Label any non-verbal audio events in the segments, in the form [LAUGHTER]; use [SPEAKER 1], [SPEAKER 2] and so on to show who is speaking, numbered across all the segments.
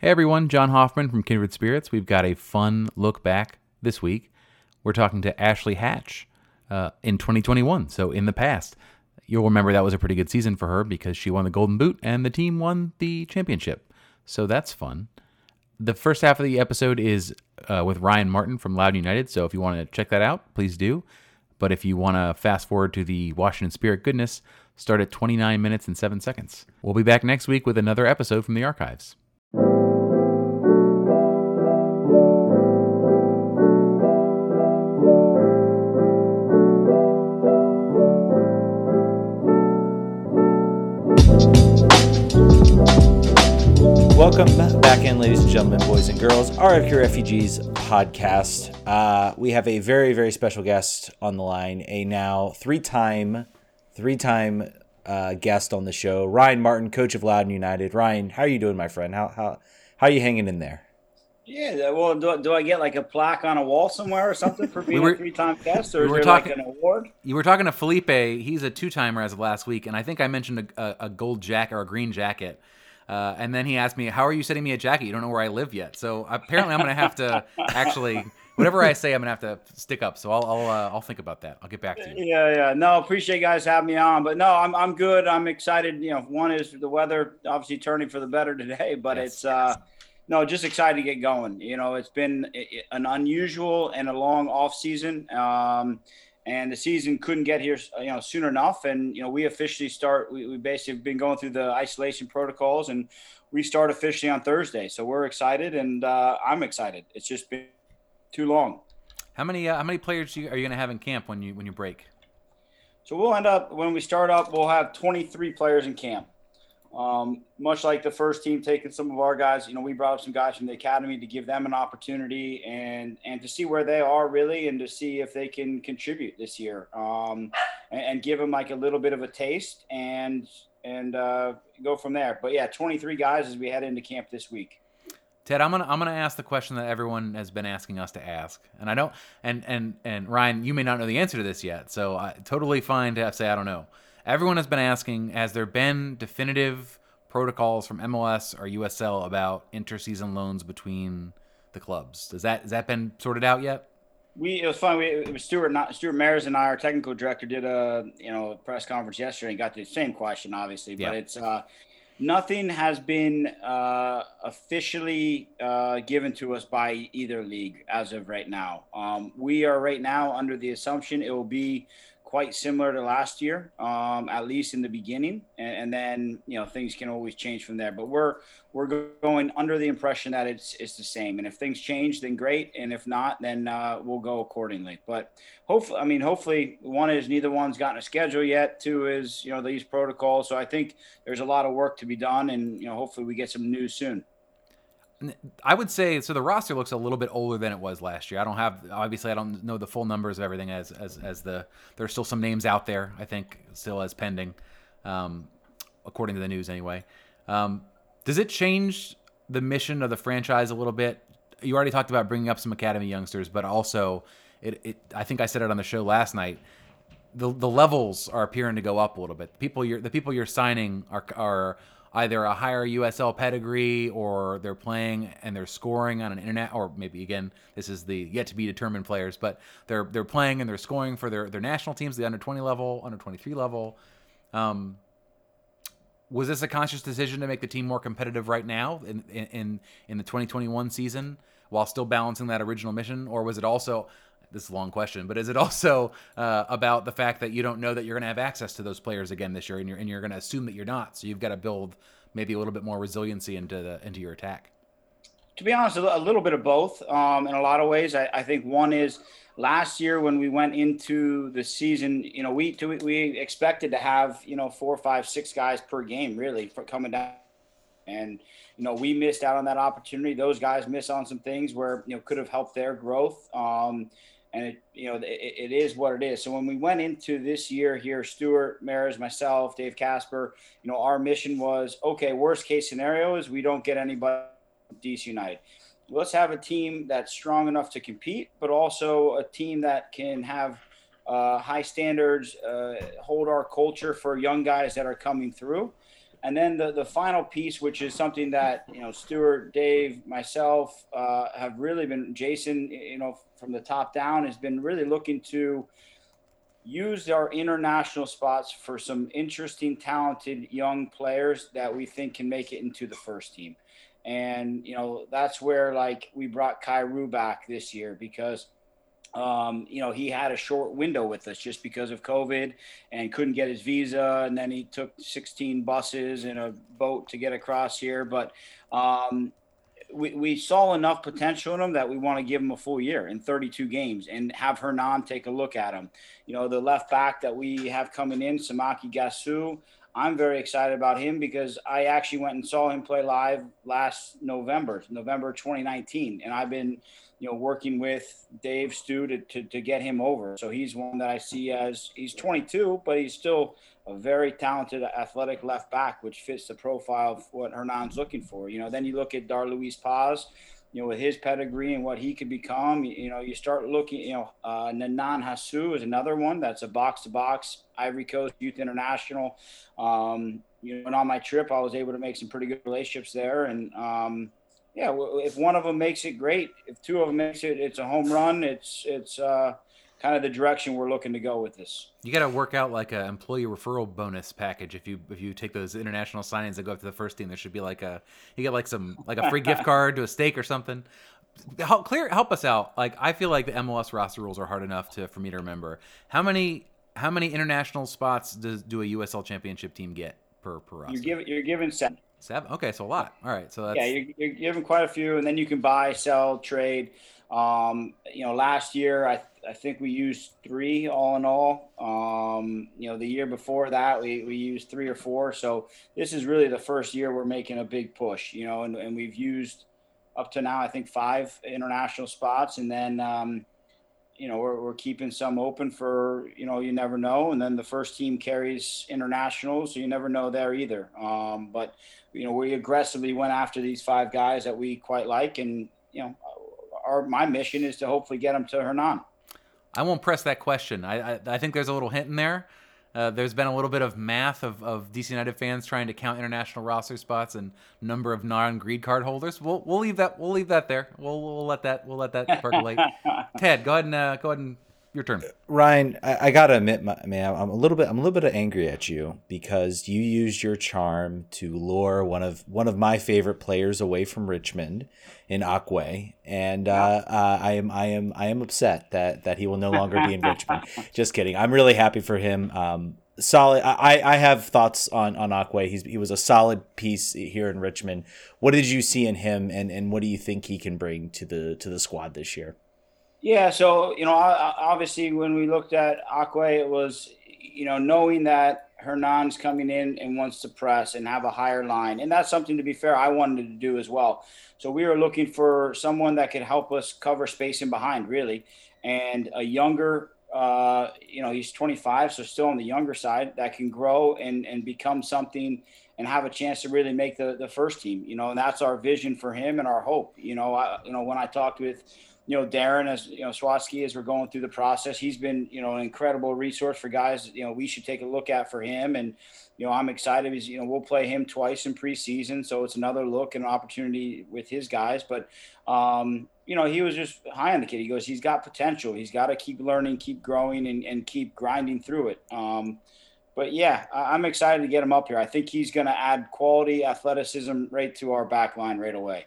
[SPEAKER 1] Hey everyone, Jon Hoffman from Kindred Spirits. We've got a fun look back this week. We're talking to Ashley Hatch uh, in 2021, so in the past. You'll remember that was a pretty good season for her because she won the Golden Boot and the team won the championship. So that's fun. The first half of the episode is uh, with Ryan Martin from Loudoun United, so if you want to check that out, please do. But if you want to fast forward to the Washington Spirit goodness, start at 29 minutes and 7 seconds. We'll be back next week with another episode from the archives.
[SPEAKER 2] Welcome back in, ladies and gentlemen, boys and girls, RFK Refugees podcast. Uh, we have a very, very special guest on the line, a now three-time, three-time uh, guest on the show, Ryan Martin, coach of Loudoun United. Ryan, how are you doing, my friend? How how how are you hanging in there?
[SPEAKER 3] Yeah, well, do, do I get like a plaque on a wall somewhere or something for [LAUGHS] being
[SPEAKER 1] were-
[SPEAKER 3] a three-time guest, or
[SPEAKER 1] we
[SPEAKER 3] is there
[SPEAKER 1] talking-
[SPEAKER 3] like an award?
[SPEAKER 1] You were talking to Felipe. He's a two-timer as of last week, and I think I mentioned a, a, a gold jacket or a green jacket. Uh, and then he asked me, "How are you sending me a jacket? You don't know where I live yet." So apparently, I'm going to have to [LAUGHS] actually whatever I say, I'm going to have to stick up. So I'll I'll, uh, I'll think about that. I'll get back to you.
[SPEAKER 3] Yeah, yeah. No, appreciate you guys having me on, but no, I'm I'm good. I'm excited. You know, one is the weather obviously turning for the better today, but
[SPEAKER 1] Yes.
[SPEAKER 3] it's uh, no, just excited to get going. You know, it's been i- an unusual and a long off season. Um, and the season couldn't get here, you know, soon enough. And you know, we officially start. We, we basically been going through the isolation protocols, and we start officially on Thursday. So we're excited, and uh, I'm excited. It's just been too long.
[SPEAKER 1] How many uh, how many players are you going to have in camp when you when you break?
[SPEAKER 3] So we'll end up when we start up, we'll have 23 players in camp. Um, much like the first team taking some of our guys, you know, we brought up some guys from the academy to give them an opportunity and and to see where they are really, and to see if they can contribute this year, um, and, and give them like a little bit of a taste and and uh, go from there. But yeah, 23 guys as we head into camp this week.
[SPEAKER 1] Ted, I'm gonna I'm gonna ask the question that everyone has been asking us to ask, and I don't and and and Ryan, you may not know the answer to this yet, so I, totally fine to say I don't know. Everyone has been asking: Has there been definitive protocols from MLS or USL about interseason loans between the clubs? Has that has that been sorted out yet?
[SPEAKER 3] we it was fun. We, it was Stewart not Stewart Mairs and I, our technical director, did a you know press conference yesterday and got the same question, obviously. But
[SPEAKER 1] Yeah.
[SPEAKER 3] it's uh, nothing has been uh, officially uh, given to us by either league as of right now. Um, we are right now under the assumption it will be quite similar to last year, um, at least in the beginning, and, and then you know things can always change from there. But we're we're going under the impression that it's it's the same, and if things change, then great, and if not, then uh, we'll go accordingly. But hopefully, I mean, hopefully, one is neither one's gotten a schedule yet. Two is you know these protocols. So I think there's a lot of work to be done, and you know hopefully we get some news soon.
[SPEAKER 1] I would say so. The roster looks a little bit older than it was last year. I don't have obviously I don't know the full numbers of everything as as as the there's still some names out there. I think still as pending, um, according to the news anyway. Um, does it change the mission of the franchise a little bit? You already talked about bringing up some academy youngsters, but also it, it I think I said it on the show last night. The, the levels are appearing to go up a little bit. The people you're the people you're signing are are either a higher USL pedigree or they're playing and they're scoring on an internet or maybe again this is the yet to be determined players, but they're they're playing and they're scoring for their their national teams, the under 20 level, under 23 level. Um, was this a conscious decision to make the team more competitive right now in in in the 2021 season while still balancing that original mission, or was it also this is a long question, but is it also uh, about the fact that you don't know that you're going to have access to those players again this year, and you're and you're going to assume that you're not, so you've got to build maybe a little bit more resiliency into the into your attack.
[SPEAKER 3] to be honest, a little bit of both. Um, in a lot of ways, I, I think one is last year when we went into the season, you know, we we expected to have you know four, five, six guys per game really for coming down, and you know we missed out on that opportunity. Those guys missed on some things where you know could have helped their growth. Um, and it, you know, it, it is what it is. So when we went into this year here, Stewart, Mairs, myself, Dave Kasper, you know, our mission was okay. Worst case scenario is we don't get anybody DC United. Let's have a team that's strong enough to compete, but also a team that can have uh, high standards, uh, hold our culture for young guys that are coming through. And then the, the final piece, which is something that, you know, Stewart, Dave, myself uh, have really been, Jason, you know, from the top down has been really looking to use our international spots for some interesting, talented young players that we think can make it into the first team. And, you know, that's where like we brought Kyrou back this year because – um, you know, he had a short window with us just because of COVID and couldn't get his visa. And then he took 16 buses and a boat to get across here. But um, we, we saw enough potential in him that we want to give him a full year in 32 games and have Hernan take a look at him. You know, the left back that we have coming in, Samaki Gasu, I'm very excited about him because I actually went and saw him play live last November, November 2019. And I've been you know, working with Dave Stu to, to, to, get him over. So he's one that I see as he's 22, but he's still a very talented, athletic left back, which fits the profile of what Hernan's looking for. You know, then you look at Dar Luis Paz, you know, with his pedigree and what he could become. You, know, you start looking, you know, uh, Nanan Houssou is another one that's a box to box Ivory Coast Youth International. Um, you know, and on my trip, I was able to make some pretty good relationships there. And, um, yeah, if one of them makes it, great. If two of them makes it, it's a home run. It's it's uh, kind of the direction we're looking to go with this.
[SPEAKER 1] You got to work out like an employee referral bonus package if you if you take those international signings that go up to the first team. There should be like a you get like some like a free gift [LAUGHS] card to a steak or something. Help clear help us out. Like I feel like the MLS roster rules are hard enough to for me to remember. How many how many international spots does do a USL championship team get per per roster?
[SPEAKER 3] You're giving you're given seven.
[SPEAKER 1] Seven. Okay, so a lot. All right, so that's
[SPEAKER 3] yeah, you're, you're giving quite a few, and then you can buy, sell, trade. Um, you know, last year I I think we used three all in all. Um, you know, the year before that we we used three or four. So this is really the first year we're making a big push. You know, and, and we've used up to now I think five international spots, and then um, you know we're, we're keeping some open for you know you never know and then the first team carries international so you never know there either um, but you know we aggressively went after these five guys that we quite like and you know our my mission is to hopefully get them to hernan
[SPEAKER 1] i won't press that question i i, I think there's a little hint in there uh, there's been a little bit of math of, of DC United fans trying to count international roster spots and number of non-greed card holders. We'll we'll leave that we'll leave that there. We'll we'll let that we'll let that percolate. [LAUGHS] Ted, go ahead and uh, go ahead and your turn.
[SPEAKER 2] Ryan, I, I gotta admit, man, I'm a little bit, I'm a little bit angry at you because you used your charm to lure one of one of my favorite players away from Richmond in Akwe, and uh, uh, I am, I am, I am upset that that he will no longer be in Richmond. [LAUGHS] Just kidding. I'm really happy for him. Um, solid. I, I have thoughts on on Akwe. He's he was a solid piece here in Richmond. What did you see in him, and and what do you think he can bring to the to the squad this year?
[SPEAKER 3] Yeah, so you know, obviously, when we looked at Akwe, it was you know knowing that Hernan's coming in and wants to press and have a higher line, and that's something to be fair I wanted to do as well. So we were looking for someone that could help us cover space in behind, really, and a younger. Uh, you know, he's 25, so still on the younger side that can grow and and become something and have a chance to really make the the first team. You know, and that's our vision for him and our hope. You know, I, you know when I talked with you know, Darren, as you know, Sawatzky, as we're going through the process, he's been, you know, an incredible resource for guys. You know, we should take a look at for him, and you know, I'm excited because you know we'll play him twice in preseason, so it's another look and opportunity with his guys. But um, you know, he was just high on the kid. He goes, he's got potential. He's got to keep learning, keep growing, and, and keep grinding through it. Um, but yeah, I'm excited to get him up here. I think he's going to add quality, athleticism right to our back line right away.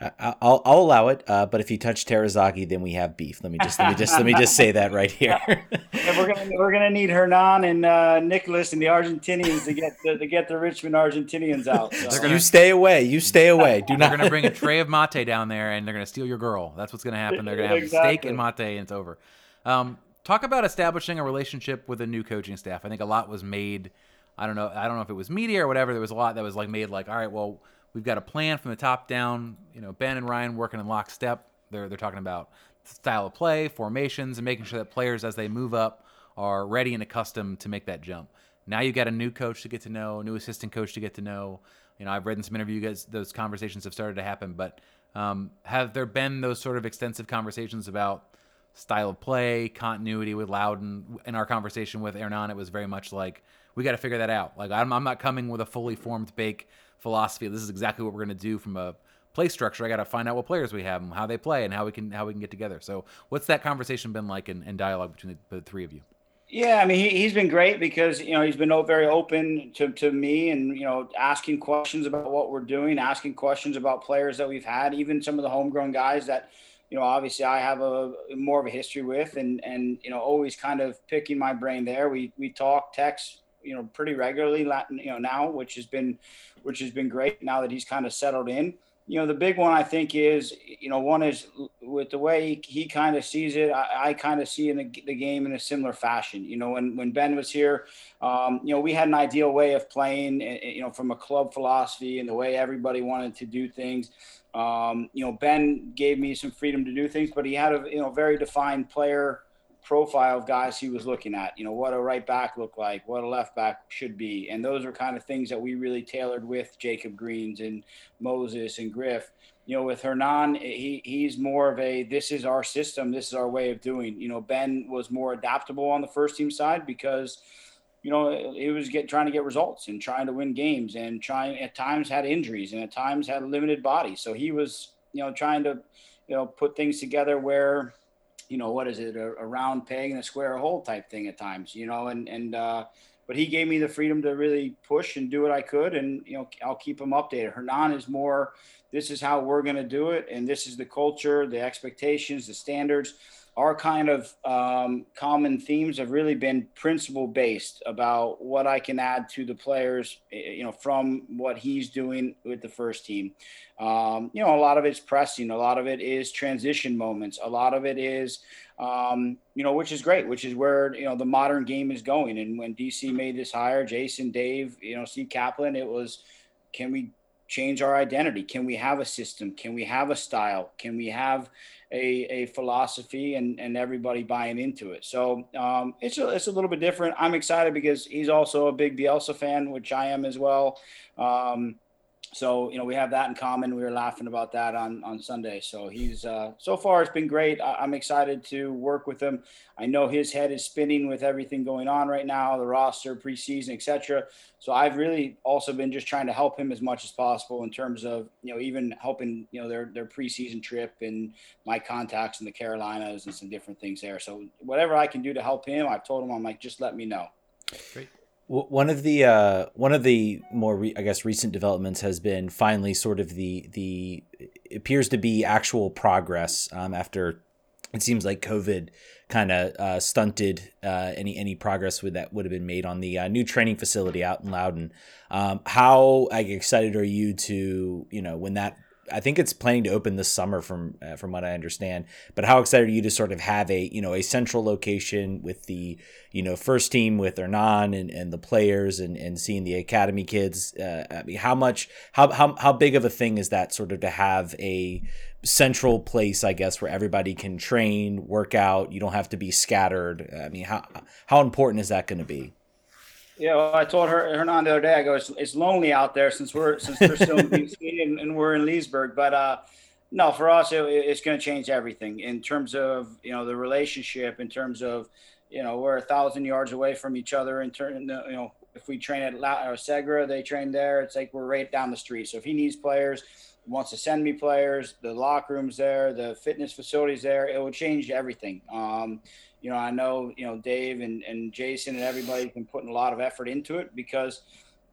[SPEAKER 2] I'll, I'll allow it, uh, but if you touch Terzaghi, then we have beef. Let me just let me just let me just say that right here. [LAUGHS]
[SPEAKER 3] yeah, we're gonna we're gonna need Hernan and uh, Nicholas and the Argentinians to get the, to get the Richmond Argentinians out.
[SPEAKER 2] So. Gonna, you stay away. You stay away. Do
[SPEAKER 1] not.
[SPEAKER 2] They're
[SPEAKER 1] gonna bring a tray of mate down there, and they're gonna steal your girl. That's what's gonna happen. They're gonna have exactly. steak and mate, and it's over. Um, talk about establishing a relationship with a new coaching staff. I think a lot was made. I don't know. I don't know if it was media or whatever. There was a lot that was like made like, all right, well We've got a plan from the top down. You know, Ben and Ryan working in lockstep. They're they're talking about style of play, formations, and making sure that players as they move up are ready and accustomed to make that jump. Now you've got a new coach to get to know, a new assistant coach to get to know. You know, I've read in some interviews those conversations have started to happen, but um, have there been those sort of extensive conversations about style of play, continuity with Loudoun? In our conversation with Hernan, it was very much like we got to figure that out. Like I'm, I'm not coming with a fully formed bake philosophy. This is exactly what we're going to do from a play structure. I got to find out what players we have and how they play and how we can how we can get together. So what's that conversation been like in dialogue between the, the three of you?
[SPEAKER 3] Yeah, I mean, he, he's been great because, you know, he's been very open to, to me and, you know, asking questions about what we're doing, asking questions about players that we've had, even some of the homegrown guys that, you know, obviously I have a more of a history with and, and, you know, always kind of picking my brain there. We, we talk, text, you know, pretty regularly, you know, now, which has been, which has been great now that he's kind of settled in you know, the big one I think is, you know, one is with the way he, he kind of sees it. I, I kind of see in the, the, game in a similar fashion. You know, when when Ben was here, um, you know, we had an ideal way of playing. Eh, eh, you know, from a club philosophy and the way everybody wanted to do things. Um, you know, Ben gave me some freedom to do things, but he had a you know very defined player profile of guys he was looking at. You know, what a right back looked like, what a left back should be. And those are kind of things that we really tailored with Jacob Greens and Moses and Griff. You know, with Hernan, he he's more of a this is our system, this is our way of doing. You know, Ben was more adaptable on the first team side because you know, he was get trying to get results and trying to win games and trying at times had injuries and at times had a limited body. So he was, you know, trying to, you know, put things together where you know, what is it, a, a round peg in a square hole type thing at times, you know, and, and, uh, but he gave me the freedom to really push and do what I could. And, you know, I'll keep him updated. Hernan is more, this is how we're going to do it. And this is the culture, the expectations, the standards our kind of um, common themes have really been principle based about what I can add to the players, eh, you know, from what he's doing with the first team. Um, you know, a lot of it's pressing, a lot of it is transition moments, a lot of it is, um, you know, which is great, which is where, you know, the modern game is going. And when DC made this hire, Jason, Dave, you know, Steve Kaplan, it was, can we change our identity? Can we have a system? Can we have a style? Can we have a, a philosophy and, and everybody buying into it? So um, it's, a, it's a little bit different. I'm excited because he's also a big Bielsa fan, which I am as well. Um, so you know we have that in common. We were laughing about that on on Sunday. So he's uh, so far it's been great. I, am excited to work with him. I know his head is spinning with everything going on right now, the roster, preseason, etc. So I've really also been just trying to help him as much as possible in terms of you know even helping you know their their preseason trip and my contacts in the Carolinas and some different things there. So whatever I can do to help him, I've told him I'm like just let me know.
[SPEAKER 2] Great. One of the uh, one of the more re- I guess recent developments has been finally sort of the the appears to be actual progress um, after it seems like COVID kind of uh, stunted uh, any any progress with that would have been made on the uh, new training facility out in Loudoun. Um, how like, excited are you to you know when that I think it's planning to open this summer from uh, from what I understand. But how excited are you to sort of have a you know a central location with the you know first team with Hernan and, and the players and, and seeing the academy kids? Uh, I mean, how much how, how how big of a thing is that sort of to have a central place, I guess, where everybody can train, work out. You don't have to be scattered. I mean, how how important is that going to be?
[SPEAKER 3] Yeah, well, I told her Hernan the other day. I go, it's, it's lonely out there since we're since we're still in [LAUGHS] Sweden and we're in Leesburg. But uh, no, for us, it, it's going to change everything in terms of you know the relationship. In terms of you know we're a thousand yards away from each other. In turn, you know if we train at La- or Segra, they train there. It's like we're right down the street. So if he needs players, wants to send me players, the locker room's there, the fitness facilities there. It will change everything. Um, you know, I know, you know, Dave and, and Jason and everybody has been putting a lot of effort into it because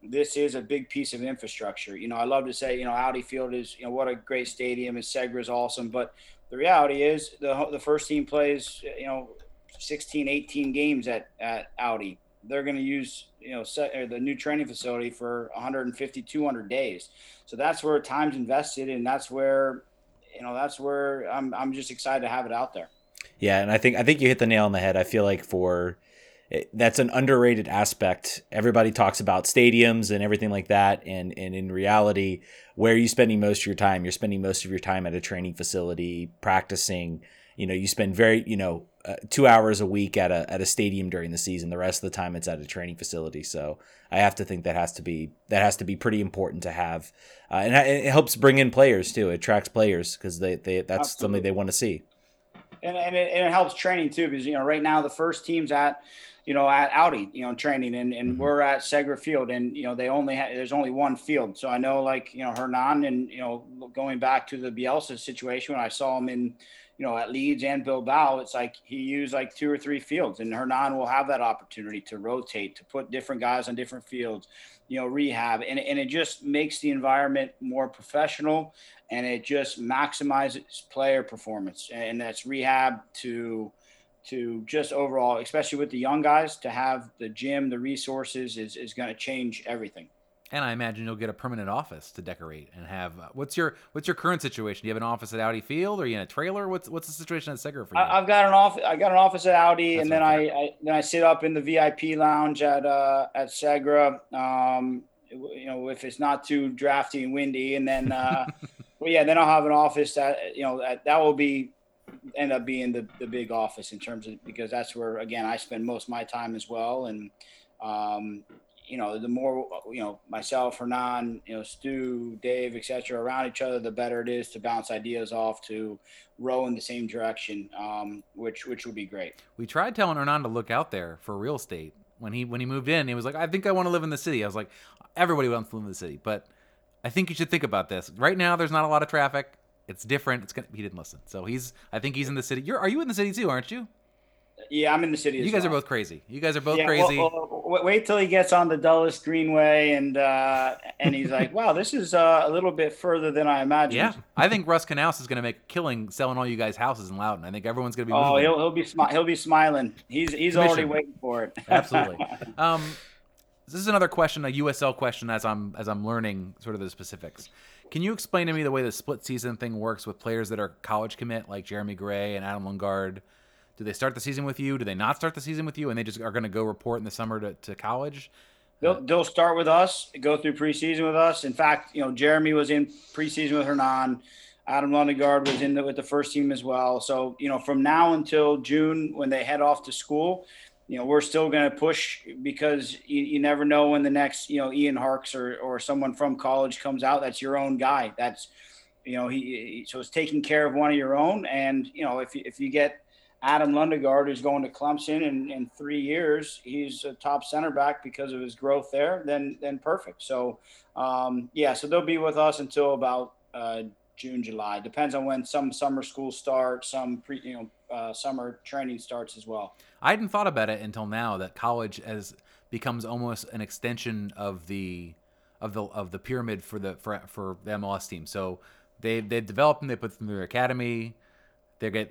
[SPEAKER 3] this is a big piece of infrastructure. You know, I love to say, you know, Audi Field is, you know, what a great stadium and Segra is awesome. But the reality is the, the first team plays, you know, 16, 18 games at, at Audi. They're going to use, you know, set, the new training facility for 150, 200 days. So that's where time's invested. And that's where, you know, that's where I'm, I'm just excited to have it out there.
[SPEAKER 2] Yeah, and I think I think you hit the nail on the head. I feel like for that's an underrated aspect. Everybody talks about stadiums and everything like that, and and in reality, where are you spending most of your time? You're spending most of your time at a training facility practicing. You know, you spend very you know uh, two hours a week at a at a stadium during the season. The rest of the time, it's at a training facility. So I have to think that has to be that has to be pretty important to have, uh, and it helps bring in players too. It attracts players because they, they that's Absolutely. something they want to see
[SPEAKER 3] and, and, it, and it helps training too because you know right now the first team's at you know, at Audi, you know, training, and, and mm-hmm. we're at Segra Field, and you know, they only have there's only one field, so I know like you know Hernan, and you know, going back to the Bielsa situation when I saw him in, you know, at Leeds and Bilbao, it's like he used like two or three fields, and Hernan will have that opportunity to rotate, to put different guys on different fields, you know, rehab, and and it just makes the environment more professional, and it just maximizes player performance, and that's rehab to to just overall, especially with the young guys, to have the gym, the resources is, is going to change everything.
[SPEAKER 1] And I imagine you'll get a permanent office to decorate and have. Uh, what's your What's your current situation? Do you have an office at Audi Field? Or are you in a trailer? What's What's the situation at Segra for you?
[SPEAKER 3] I, have got an office. I got an office at Audi, That's and then I, I, then I sit up in the VIP lounge at uh, at Segra. Um, you know, if it's not too drafty and windy, and then uh, [LAUGHS] well, yeah, then I'll have an office that you know that, that will be end up being the, the big office in terms of because that's where again I spend most of my time as well and um, you know the more you know myself Hernan you know Stu Dave etc around each other the better it is to bounce ideas off to row in the same direction um, which which would be great
[SPEAKER 1] we tried telling Hernan to look out there for real estate when he when he moved in he was like I think I want to live in the city I was like everybody wants to live in the city but I think you should think about this right now there's not a lot of traffic it's different. It's gonna. He didn't listen, so he's. I think he's in the city. You're. Are you in the city too? Aren't you?
[SPEAKER 3] Yeah, I'm in the city.
[SPEAKER 1] You guys
[SPEAKER 3] well.
[SPEAKER 1] are both crazy. You guys are both yeah, crazy.
[SPEAKER 3] Well, well, wait till he gets on the Dulles Greenway and uh, and he's like, "Wow, this is uh, a little bit further than I imagined."
[SPEAKER 1] Yeah, I think Russ Knaus is going to make a killing selling all you guys houses in Loudoun. I think everyone's going to be.
[SPEAKER 3] Oh, he'll he'll be smi- he'll be smiling. He's he's already waiting for it. [LAUGHS]
[SPEAKER 1] Absolutely. Um, this is another question, a USL question, as I'm as I'm learning sort of the specifics. Can you explain to me the way the split season thing works with players that are college commit, like Jeremy Garay and Adam Lundgaard? Do they start the season with you? Do they not start the season with you, and they just are going to go report in the summer to, to college?
[SPEAKER 3] They'll, uh, they'll start with us, go through preseason with us. In fact, you know, Jeremy was in preseason with Hernan. Adam Lundgaard was in the, with the first team as well. So, you know, from now until June when they head off to school, you know, we're still going to push because you, you, never know when the next, you know, Ian Harkes or, or someone from college comes out. That's your own guy. That's, you know, he, he so it's taking care of one of your own. And, you know, if, you, if you get Adam Lundgaard, who's going to Clemson in, in three years, he's a top center back because of his growth there, then, then perfect. So, um, yeah, so they'll be with us until about, uh, June, July. Depends on when some summer school starts, some pre, you know, uh, summer training starts as well.
[SPEAKER 1] I hadn't thought about it until now that college as becomes almost an extension of the of the of the pyramid for the for for the MLS team. So they they develop them, they put them through their academy. They get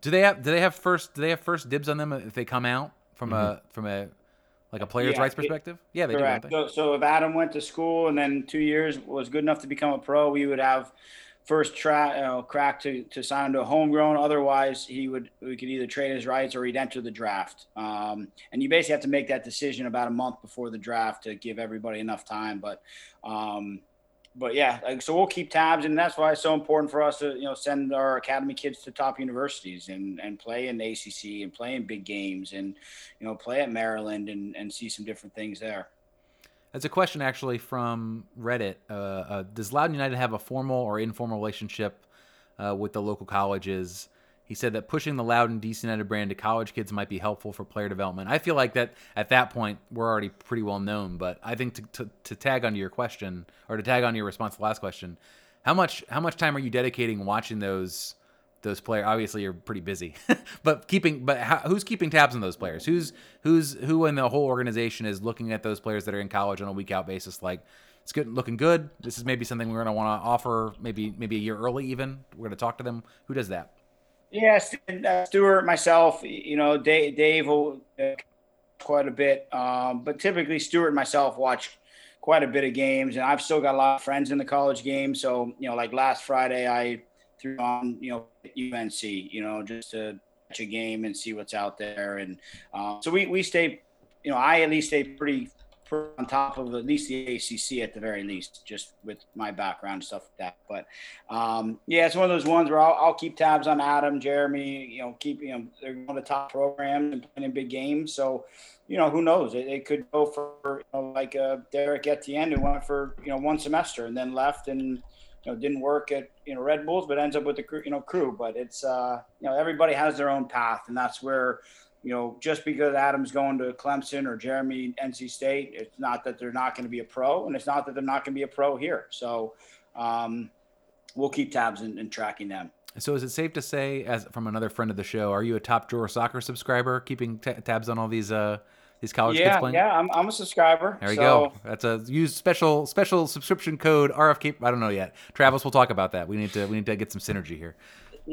[SPEAKER 1] do they have do they have first do they have first dibs on them if they come out from mm-hmm. a from a like a player's yeah, rights perspective? yeah, they correct.
[SPEAKER 3] do. So, so if Adam went to school and then two years was good enough to become a pro, we would have first track you know, crack to, to sign him to a homegrown. Otherwise, he would we could either trade his rights or he'd enter the draft. Um, and you basically have to make that decision about a month before the draft to give everybody enough time. But um, but yeah, like, so we'll keep tabs, and that's why it's so important for us to you know send our academy kids to top universities and and play in the ACC and play in big games and you know play at Maryland and and see some different things there.
[SPEAKER 1] That's a question actually from Reddit. Uh, uh, does Loudoun United have a formal or informal relationship uh, with the local colleges? He said that pushing the Loudoun DC United brand to college kids might be helpful for player development. I feel like that at that point we're already pretty well known, but I think to, to, to tag onto your question or to tag on your response to the last question, how much how much time are you dedicating watching those those players obviously you're pretty busy [LAUGHS] but keeping but how, who's keeping tabs on those players? Who's who's who in the whole organization is looking at those players that are in college on a week out basis like it's good looking good. This is maybe something we're going to want to offer maybe maybe a year early even. We're going to talk to them. Who does that
[SPEAKER 3] yes uh, stewart myself you know dave, dave will uh, quite a bit um, but typically stewart and myself watch quite a bit of games and i've still got a lot of friends in the college game so you know like last friday i threw on you know UNC, you know, just to catch a game and see what's out there. And uh, so we we stay, you know, I at least stay pretty on top of at least the ACC at the very least, just with my background and stuff like that. But um, yeah, it's one of those ones where I'll, I'll, keep tabs on Adam, Jeremy. You know, keep you know they're one of the top programs and playing big games, so. You know, who knows? It, it could go for you know, like uh, Derrick Etienne, who went for you know one semester and then left and you know didn't work at you know Red Bulls, but ends up with the crew, you know crew. But it's uh, you know everybody has their own path, and that's where you know, just because Adam's going to Clemson or Jeremy NC State, it's not that they're not going to be a pro, and it's not that they're not going to be a pro here. So um, we'll keep tabs and, tracking them.
[SPEAKER 1] So is it safe to say, as from another friend of the show, are you a top drawer soccer subscriber, keeping t- tabs on all these uh, these college
[SPEAKER 3] yeah,
[SPEAKER 1] kids playing?
[SPEAKER 3] Yeah, I'm, I'm a subscriber.
[SPEAKER 1] There you
[SPEAKER 3] so.
[SPEAKER 1] go. That's a use special special subscription code RFK. I don't know yet. Travis, we'll talk about that. We need to we need to get some synergy here.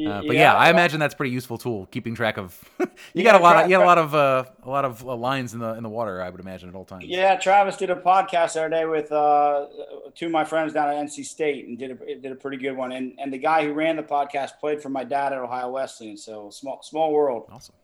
[SPEAKER 1] Uh, but yeah, I imagine that's a pretty useful tool, keeping track of. [LAUGHS] you
[SPEAKER 3] Yeah,
[SPEAKER 1] got a lot. Of, you got a lot of uh, a lot of uh, lines in the in the water. I would imagine at all times.
[SPEAKER 3] Yeah, Travis did a podcast the other day with uh, two of my friends down at NC State and did a, did a pretty good one. And and the guy who ran the podcast played for my dad at Ohio Wesleyan. So small small world.
[SPEAKER 1] Awesome.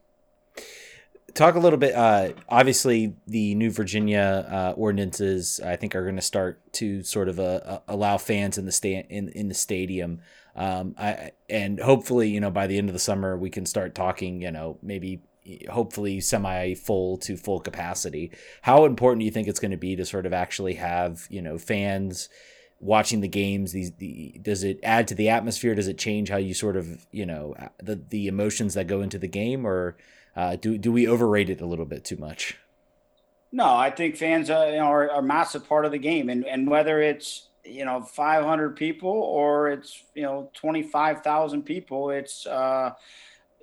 [SPEAKER 2] talk a little bit. Uh, obviously, the new Virginia uh, ordinances, I think, are going to start to sort of allow fans in the sta- in in the stadium. Um, I and hopefully, you know, by the end of the summer, we can start talking. You know, maybe hopefully semi full to full capacity. How important do you think it's going to be to sort of actually have you know fans? watching the games these the, does it add to the atmosphere does it change how you sort of you know the the emotions that go into the game or uh, do do we overrate it a little bit too much?
[SPEAKER 3] No, I think fans uh, you know, are, are a massive part of the game, and and whether it's you know 500 people or it's you know 25,000 people, it's uh,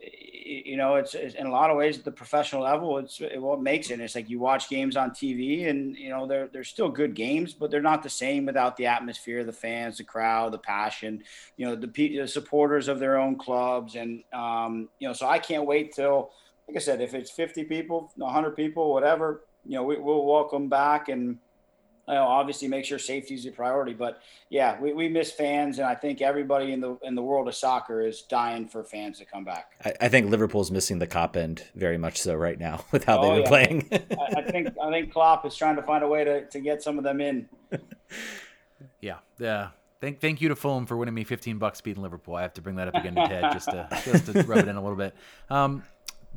[SPEAKER 3] you know it's, it's, in a lot of ways at the professional level, it's it, what makes it. It's like you watch games on TV, and you know they're they're still good games, but they're not the same without the atmosphere, the fans, the crowd, the passion, you know the, the supporters of their own clubs, and um, you know so I can't wait till like I said, if it's 50 people, 100 people, whatever, you know, we, will welcome back and you know, obviously make sure safety is a priority. But yeah, we, we miss fans, and I think everybody in the in the world of soccer is dying for fans to come back.
[SPEAKER 2] I, I think Liverpool's missing the Kop end very much so right now [LAUGHS] with how
[SPEAKER 3] Oh,
[SPEAKER 2] they've been
[SPEAKER 3] yeah.
[SPEAKER 2] playing.
[SPEAKER 3] I, I think I think Klopp is trying to find a way to, to get some of them in. [LAUGHS]
[SPEAKER 1] Yeah. Yeah. Thank thank you to Fulham for winning me 15 bucks beating Liverpool. I have to bring that up again to Ted just to [LAUGHS] just to rub it in a little bit. Um,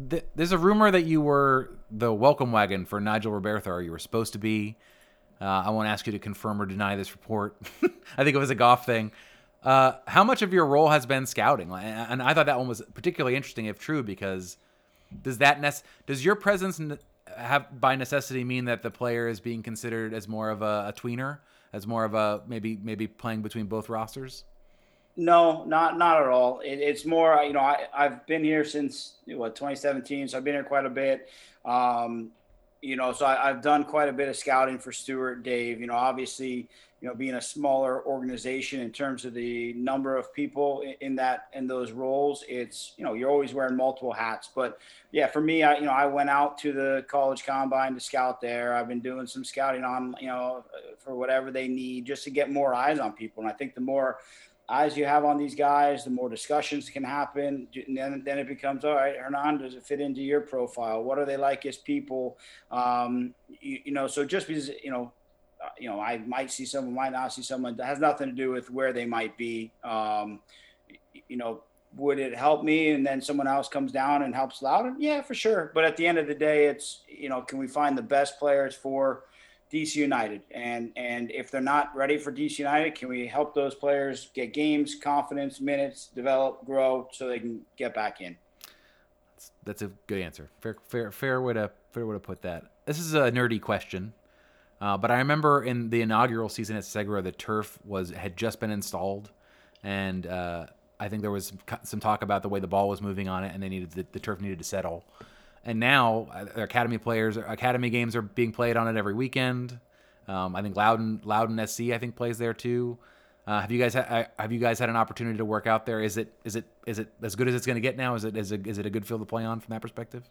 [SPEAKER 1] th- there's a rumor that you were the welcome wagon for Nigel Robertha. Or you were supposed to be. Uh, I won't ask you to confirm or deny this report. [LAUGHS] I think it was a golf thing. Uh, how much of your role has been scouting? And I thought that one was particularly interesting, if true, because does that does your presence have by necessity mean that the player is being considered as more of a, a tweener, as more of a maybe maybe playing between both rosters?
[SPEAKER 3] No, not not at all. It, it's more, you know, I, I've been here since what 2017, so I've been here quite a bit. Um, you know, so I, I've done quite a bit of scouting for Stewart, Dave. You know, obviously, you know, being a smaller organization in terms of the number of people in, in that in those roles, it's you know, you're always wearing multiple hats. But yeah, for me, I you know, I went out to the college combine to scout there. I've been doing some scouting on you know for whatever they need just to get more eyes on people. And I think the more eyes you have on these guys, the more discussions can happen. And then, then it becomes all right, Hernan, does it fit into your profile? What are they like as people? Um, you, you know, so just because, you know, uh, you know, I might see someone, might not see someone that has nothing to do with where they might be. Um, you know, would it help me and then someone else comes down and helps Loudoun? Yeah, for sure. But at the end of the day, it's, you know, can we find the best players for DC United? And and if they're not ready for DC United, can we help those players get games, confidence, minutes, develop, grow, so they can get back in?
[SPEAKER 1] That's, that's a good answer. Fair fair fair way to fair way to put that. This is a nerdy question. Uh, but I remember in the inaugural season at Segra, the turf was had just been installed, and uh, I think there was some talk about the way the ball was moving on it, and they needed the, the turf needed to settle. And now uh, academy players, academy games are being played on it every weekend. Um, I think Loudoun Loudoun SC I think plays there too. Uh, have you guys ha- have you guys had an opportunity to work out there? Is it is it is it as good as it's going to get now? Is it is it is it a good field to play on from that perspective?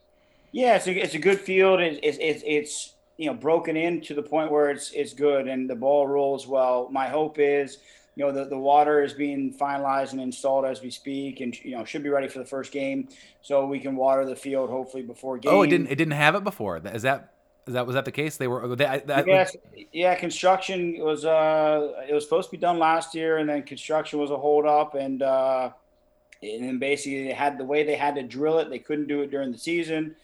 [SPEAKER 3] Yeah, it's a, it's a good field. It's, it's, it's you know broken in to the point where it's it's good and the ball rolls well. My hope is you know the, the water is being finalized and installed as we speak and you know should be ready for the first game so we can water the field hopefully before game.
[SPEAKER 1] Oh, it didn't it didn't have it before. Is that is that was that the case? They were they, that,
[SPEAKER 3] yes, yeah. Construction was uh it was supposed to be done last year and then construction was a hold up and uh and then basically they had the way they had to drill it they couldn't do it during the season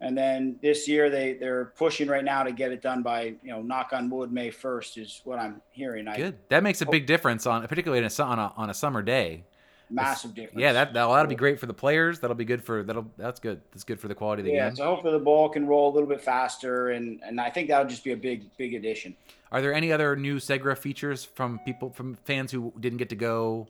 [SPEAKER 3] and then this year they they're pushing right now to get it done by you know knock on wood May first is what I'm hearing. I,
[SPEAKER 1] Good. That makes a big difference on particularly in a, on a on a summer day.
[SPEAKER 3] massive difference.
[SPEAKER 1] Yeah, that that'll, that'll be great for the players. That'll be good for that'll that's good. That's good for the quality of the
[SPEAKER 3] yeah,
[SPEAKER 1] game.
[SPEAKER 3] so hopefully the ball can roll a little bit faster, and and I think that'll just be a big big addition.
[SPEAKER 1] Are there any other new Segra features from people from fans who didn't get to go?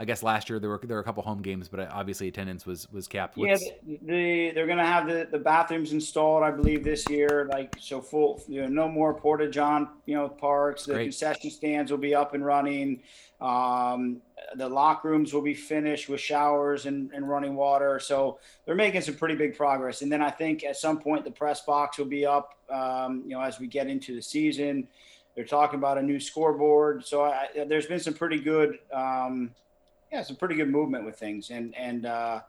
[SPEAKER 1] I guess last year there were there were a couple home games, but obviously attendance was was capped.
[SPEAKER 3] Yeah,
[SPEAKER 1] What's-
[SPEAKER 3] the, the they're gonna have the, the bathrooms installed, I believe, this year. Like so, full you know, no more porta john, you know, parks. The
[SPEAKER 1] Great.
[SPEAKER 3] concession stands will be up and running. Um, the lock rooms will be finished with showers and, and running water. So they're making some pretty big progress. And then I think at some point the press box will be up. Um, you know, as we get into the season, they're talking about a new scoreboard. So I, there's been some pretty good, um, yeah, some pretty good movement with things. And and uh,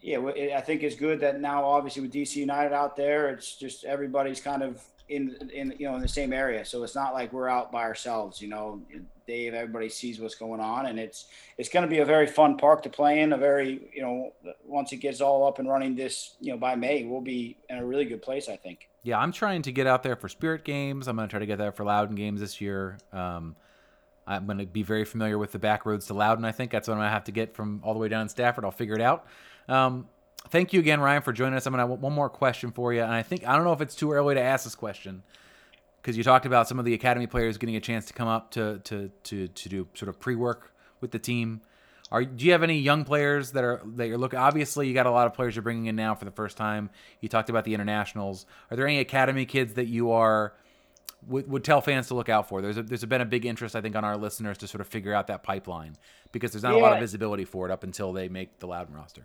[SPEAKER 3] yeah, it- I think it's good that now, obviously, with DC United out there, it's just everybody's kind of in in you know in the same area. So it's not like we're out by ourselves. You know, Dave, everybody sees what's going on, and it's it's going to be a very fun park to play in. A very you know once it gets all up and running this you know by May, we'll be in a really good place. I think.
[SPEAKER 1] Yeah, I'm trying to get out there for Spirit games. I'm going to try to get there for Loudoun games this year. Um, I'm going to be very familiar with the back roads to Loudoun. I think that's what I'm going to have to get from all the way down in Stafford. I'll figure it out. Um, thank you again, Ryan, for joining us. I'm going to have one more question for you, and I think I don't know if it's too early to ask this question because you talked about some of the academy players getting a chance to come up to to to to do sort of pre-work with the team. Are do you have any young players that are that you're looking? Obviously, you got a lot of players you're bringing in now for the first time. You talked about the internationals. Are there any academy kids that you are would, would tell fans to look out for? There's a, there's been a big interest, I think, on our listeners to sort of figure out that pipeline because there's not a lot of visibility for it up until they make the Loudoun roster.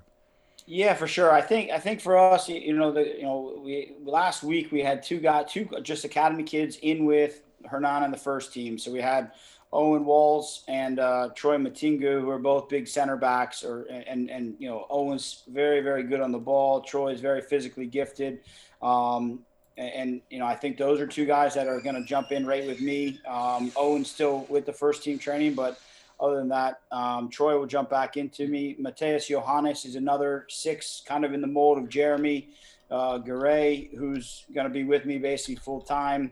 [SPEAKER 3] Yeah, for sure. I think I think for us, you know, the you know, we last week we had two guys, two just academy kids in with Hernan on the first team. So we had Owen Walls and uh, Troy Matingu, who are both big center backs. Or and and you know, Owen's very very good on the ball. Troy's very physically gifted. Um, and, and you know, I think those are two guys that are going to jump in right with me. Um, Owen's still with the first team training, but other than that, um, Troy will jump back into me. Mateus Johannes is another six, kind of in the mold of Jeremy uh, Garay, who's going to be with me basically full time.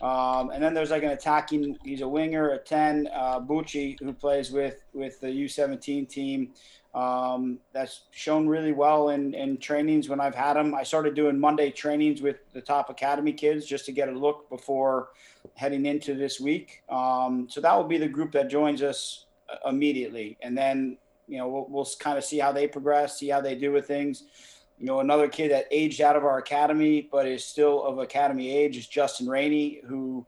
[SPEAKER 3] Um, and then there's like an attacking. He's a winger, a ten. Uh, Bucci, who plays with with the U17 team. Um, that's shown really well in, in trainings when I've had him. I started doing Monday trainings with the top academy kids just to get a look before heading into this week. Um, so that will be the group that joins us uh, immediately, and then you know we'll, we'll kind of see how they progress, see how they do with things. You know, another kid that aged out of our academy but is still of academy age is Justin Rainey, who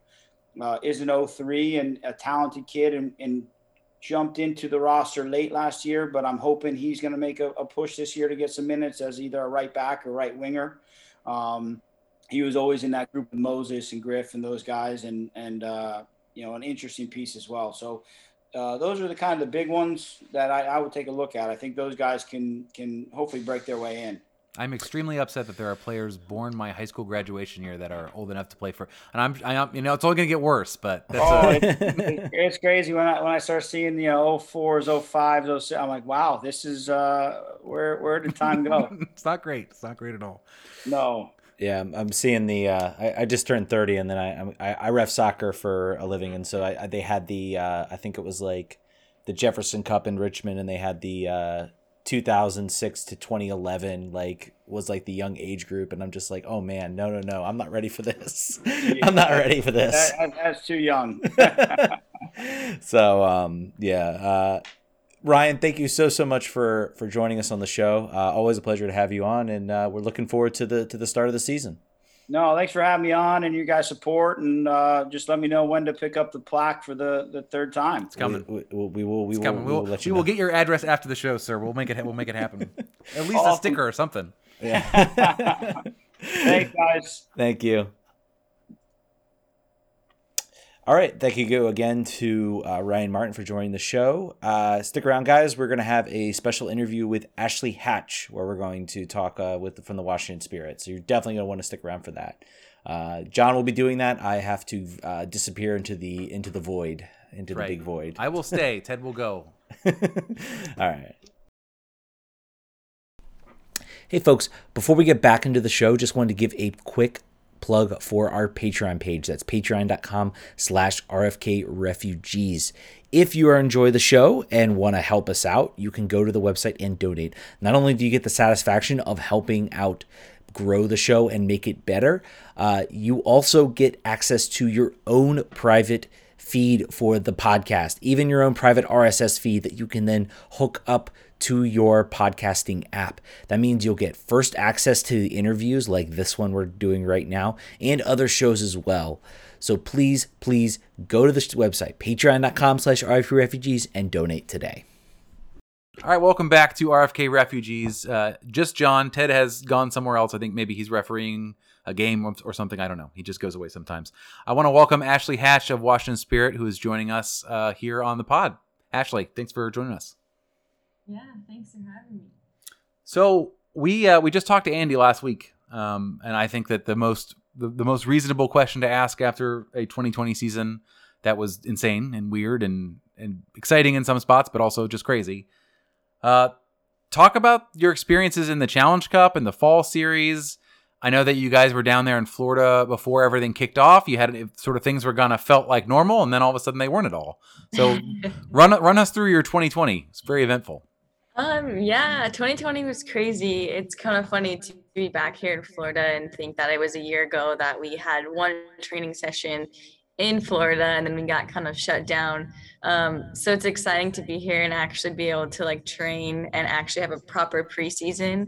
[SPEAKER 3] uh, is an 03 and a talented kid and, and jumped into the roster late last year. But I'm hoping he's going to make a, a push this year to get some minutes as either a right back or right winger. Um, he was always in that group with Moses and Griff and those guys, and and uh, you know an interesting piece as well. So uh, those are the kind of the big ones that I, I would take a look at. I think those guys can can hopefully break their way in.
[SPEAKER 1] I'm extremely upset that there are players born my high school graduation year that are old enough to play for, and I'm, I'm you know, it's only gonna get worse. But that's
[SPEAKER 3] Oh,
[SPEAKER 1] uh,
[SPEAKER 3] it's, it's crazy when I when I start seeing you know 04s, 05s, 06, I'm like, wow, this is uh, where where did time go? [LAUGHS]
[SPEAKER 1] it's not great. It's not great at all.
[SPEAKER 3] no,
[SPEAKER 2] Yeah, I'm, I'm seeing the. Uh, I, I just turned 30, and then I I'm- I, I ref soccer for a living, and so I, I they had the. Uh, I think it was like the Jefferson Cup in Richmond, and they had the uh, 2006 to 2011 like was like the young age group, and I'm just like, oh man, no no no, I'm not ready for this. [LAUGHS] I'm not ready for this.
[SPEAKER 3] that, that's too young. [LAUGHS] [LAUGHS]
[SPEAKER 2] so um, yeah, uh, Ryan, thank you so so much for for joining us on the show. Uh, always a pleasure to have you on, and uh, we're looking forward to the to the start of the season.
[SPEAKER 3] No, thanks for having me on and you guys support and uh, just let me know when to pick up the plaque for the, the third time.
[SPEAKER 1] It's coming.
[SPEAKER 2] We, we, we will. We
[SPEAKER 1] It's
[SPEAKER 2] will.
[SPEAKER 1] coming.
[SPEAKER 2] We
[SPEAKER 1] We'll,
[SPEAKER 2] will let
[SPEAKER 1] we will
[SPEAKER 2] know.
[SPEAKER 1] get your address after the show, sir. We'll make it. We'll make it happen. [LAUGHS] At least a sticker or something.
[SPEAKER 2] Yeah. [LAUGHS]
[SPEAKER 3] Thanks, guys.
[SPEAKER 2] Thank you. All right. Thank you again to uh, Ryan Martin for joining the show. Uh, stick around, guys. We're going to have a special interview with Ashley Hatch, where we're going to talk uh, with from the Washington Spirit. So you're definitely going to want to stick around for that. Uh, Jon will be doing that. I have to uh, disappear into the into the void, into the big void.
[SPEAKER 1] I will stay. [LAUGHS] Ted will go.
[SPEAKER 2] All right. Hey, folks, before we get back into the show, just wanted to give a quick plug for our Patreon page. That's patreon.com slash RFK refugees. If you enjoy the show and want to help us out, you can go to the website and donate. Not only do you get the satisfaction of helping out grow the show and make it better, uh, you also get access to your own private feed for the podcast, even your own private RSS feed that you can then hook up to your podcasting app. That means you'll get first access to the interviews like this one we're doing right now and other shows as well. So please, please go to this website, patreon.com slash refugees and donate today.
[SPEAKER 1] All right, welcome back to RFK Refugees. Uh, just Jon. Ted has gone somewhere else. I think maybe he's refereeing a game or something. I don't know. He just goes away sometimes. I want to welcome Ashley Hatch of Washington Spirit, who is joining us uh, here on the pod. Ashley, thanks for joining us.
[SPEAKER 4] Yeah, thanks for having me.
[SPEAKER 1] So we uh, we just talked to Andi last week, um, and I think that the most the, the most reasonable question to ask after a 2020 season that was insane and weird and and exciting in some spots, but also just crazy. Uh, talk about your experiences in the Challenge Cup and the Fall Series. I know that you guys were down there in Florida before everything kicked off. You had sort of things were gonna felt like normal, and then all of a sudden they weren't at all. So [LAUGHS] run run us through your 2020. It's very eventful.
[SPEAKER 4] Um, yeah, 2020 was crazy. It's kind of funny to be back here in Florida and think that it was a year ago that we had one training session in Florida and then we got kind of shut down. Um, so it's exciting to be here and actually be able to like train and actually have a proper preseason.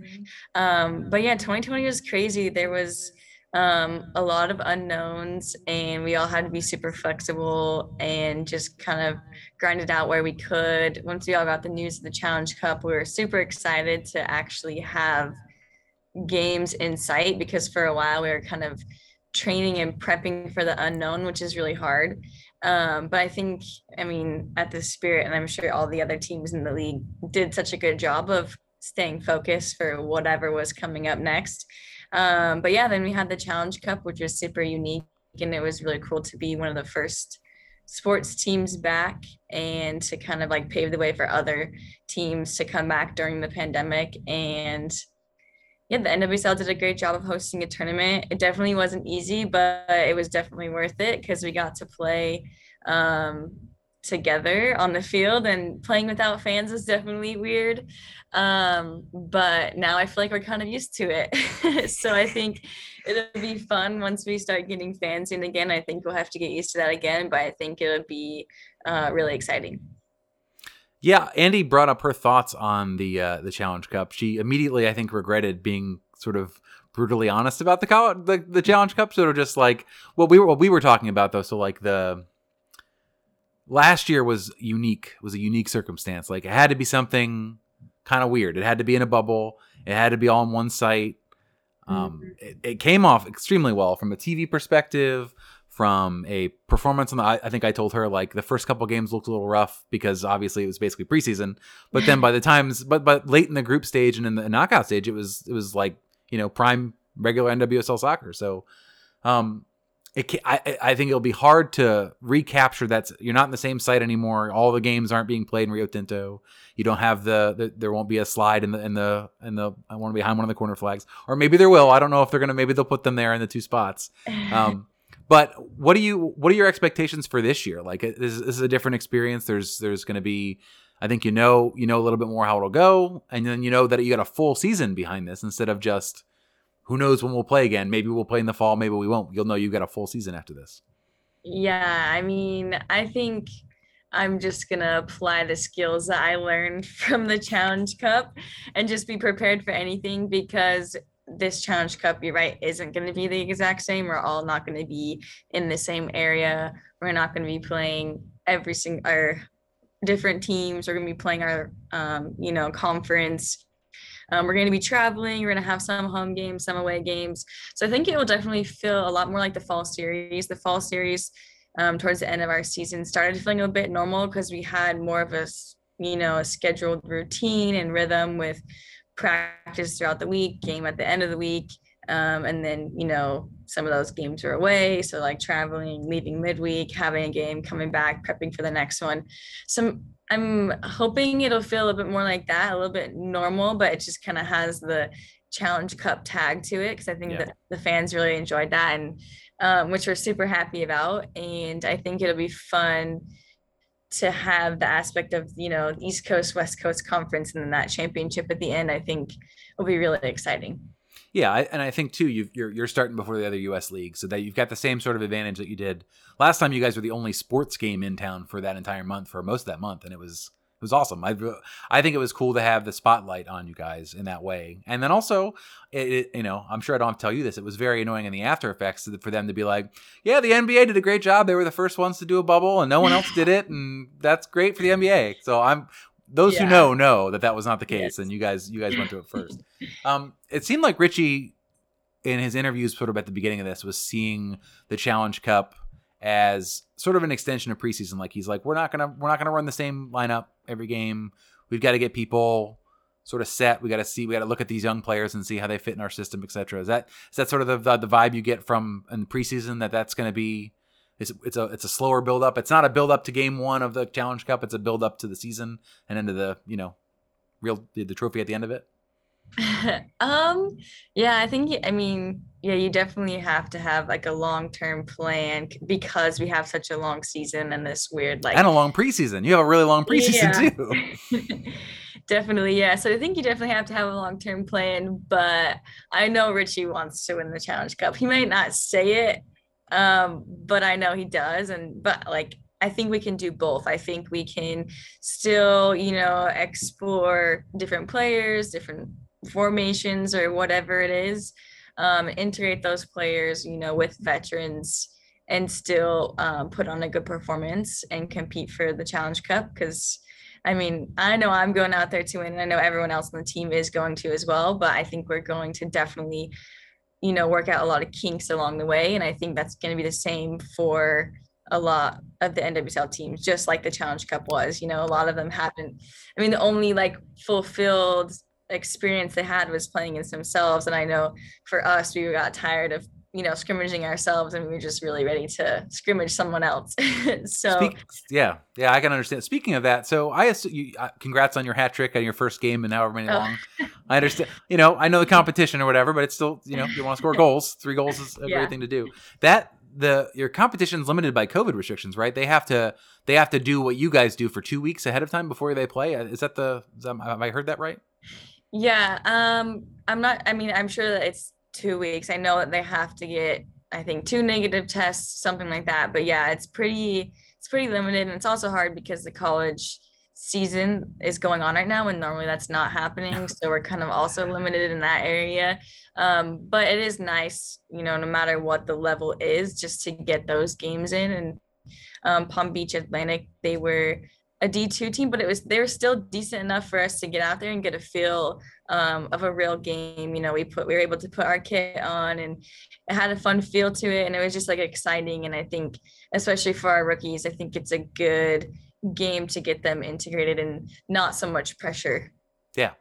[SPEAKER 4] Um, but yeah, 2020 was crazy. There was um, a lot of unknowns and we all had to be super flexible and just kind of grind it out where we could. Once we all got the news of the Challenge Cup, we were super excited to actually have games in sight because for a while we were kind of training and prepping for the unknown, which is really hard. Um, but I think, I mean, at the Spirit, and I'm sure all the other teams in the league did such a good job of staying focused for whatever was coming up next. Um, but yeah, then we had the Challenge Cup, which was super unique, and it was really cool to be one of the first sports teams back and to kind of like pave the way for other teams to come back during the pandemic and yeah, the NWSL did a great job of hosting a tournament. It definitely wasn't easy, but it was definitely worth it because we got to play um, together on the field and playing without fans is definitely weird. Um, but now I feel like we're kind of used to it. [LAUGHS] so I think it'll be fun once we start getting fans in again. I think we'll have to get used to that again, but I think it'll be uh, really exciting.
[SPEAKER 1] Yeah, Andi brought up her thoughts on the uh, the Challenge Cup. She immediately, I think, regretted being sort of brutally honest about the the, the Challenge Cup. Sort of just like what we were what we were talking about though. So like the last year was unique. Was a unique circumstance. Like it had to be something kind of weird. It had to be in a bubble. It had to be all in one site. Um, mm-hmm. it, it, came off extremely well from a TV perspective, from a performance on the I, I think I told her like the first couple games looked a little rough because obviously it was basically preseason. But then by the times but but late in the group stage and in the knockout stage it was it was like, you know, prime regular NWSL soccer. So um it I, I think it'll be hard to recapture that you're not in the same site anymore. All the games aren't being played in Rio Tinto. You don't have the, the there won't be a slide in the in the in the I want to be behind one of the corner flags, or maybe there will. I don't know if they're gonna maybe they'll put them there in the two spots. [SIGHS] Um, but what do you what are your expectations for this year? Like this, this is a different experience. There's there's going to be I think you know you know a little bit more how it'll go, and then you know that you got a full season behind this instead of just who knows when we'll play again. Maybe we'll play in the fall, maybe we won't. You'll know you've got a full season after this.
[SPEAKER 4] Yeah, I mean, I think I'm just gonna apply the skills that I learned [LAUGHS] from the Challenge Cup and just be prepared for anything because this challenge cup you're right isn't going to be the exact same we're all not going to be in the same area we're not going to be playing every single our different teams we're going to be playing our um, you know conference um, we're going to be traveling we're going to have some home games some away games so i think it will definitely feel a lot more like the fall series the fall series um, towards the end of our season started feeling a bit normal because we had more of a you know a scheduled routine and rhythm with practice throughout the week, game at the end of the week. Um, and then, you know, some of those games are away. So, like traveling, leaving midweek, having a game, coming back, prepping for the next one. So, I'm hoping it'll feel a bit more like that, a little bit normal, but it just kind of has the Challenge Cup tag to it because I think
[SPEAKER 1] Yeah.
[SPEAKER 4] that the fans really enjoyed that and um, which we're super happy about. And I think it'll be fun to have the aspect of you know East Coast West Coast conference and then that championship at the end. I think will be really exciting.
[SPEAKER 1] Yeah, I, and I think too, you you're you're starting before the other U.S. leagues, so that you've got the same sort of advantage that you did last time. You guys were the only sports game in town for that entire month, for most of that month, and it was it was awesome. I I think it was cool to have the spotlight on you guys in that way, and then also, it, it, you know, I'm sure I don't have to tell you this. It was very annoying in the after effects for them to be like, yeah, the NBA did a great job. They were the first ones to do a bubble, and no one else did it, and that's great for the NBA. So I'm those who know know that that was not the case,
[SPEAKER 4] Yes.
[SPEAKER 1] and you guys you guys went to it [LAUGHS] first. Um, it seemed like Richie, in his interviews, sort of at the beginning of this, was seeing the Challenge Cup as sort of an extension of preseason. Like he's like, we're not gonna we're not gonna run the same lineup every game. We've got to get people sort of set. We got to see. We got to look at these young players and see how they fit in our system, etc. Is that is that sort of the, the the vibe you get from in the preseason that that's going to be? It's, it's a it's a slower build up. It's not a build up to game one of the Challenge Cup. It's a build up to the season and into the you know real the, the trophy at the end of it. [LAUGHS]
[SPEAKER 4] um yeah i think i mean yeah you definitely have to have like a long-term plan because we have such a long season and this weird like
[SPEAKER 1] and a long preseason. You have a really long preseason
[SPEAKER 4] Yeah.
[SPEAKER 1] too. [LAUGHS]
[SPEAKER 4] definitely yeah so i think you definitely have to have a long-term plan but i know richie wants to win the challenge cup he might not say it um but i know he does and but like i think we can do both i think we can still you know explore different players different formations or whatever it is um integrate those players you know with veterans and still um, put on a good performance and compete for the challenge cup because I mean, I know I'm going out there to win, and I know everyone else on the team is going to as well. But I think we're going to definitely, you know, work out a lot of kinks along the way, and I think that's going to be the same for a lot of the NWSL teams, just like the Challenge Cup was. You know, a lot of them haven't. I mean, the only like fulfilled experience they had was playing against themselves, and I know for us, we got tired of you know scrimmaging ourselves, and we were just really ready to scrimmage someone else. [LAUGHS] so.
[SPEAKER 1] Speak, yeah, yeah, I can understand. Speaking of that, so I assume you, uh, congrats on your hat trick on your first game and however many
[SPEAKER 4] Oh.
[SPEAKER 1] long. I understand. You know, I know the competition or whatever, but it's still you know you want to score [LAUGHS] goals. Three goals is a
[SPEAKER 4] Yeah.
[SPEAKER 1] great thing to do. That the your competition's limited by COVID restrictions, right? They have to they have to do what you guys do for two weeks ahead of time before they play. Is that the? Is that, have I heard that right?
[SPEAKER 4] Yeah, um, I'm not, I mean, I'm sure that it's two weeks. I know that they have to get, I think, two negative tests, something like that. But yeah, it's pretty, it's pretty limited. And it's also hard because the college season is going on right now and normally that's not happening. [LAUGHS] So we're kind of also limited in that area. Um, but it is nice, you know, no matter what the level is, just to get those games in. And um, Palm Beach Atlantic, they were a D2 team, but it was they were still decent enough for us to get out there and get a feel um, of a real game. You know, we put we were able to put our kit on and it had a fun feel to it, and it was just like exciting. And I think, especially for our rookies, I think it's a good game to get them integrated and not so much pressure.
[SPEAKER 1] Yeah,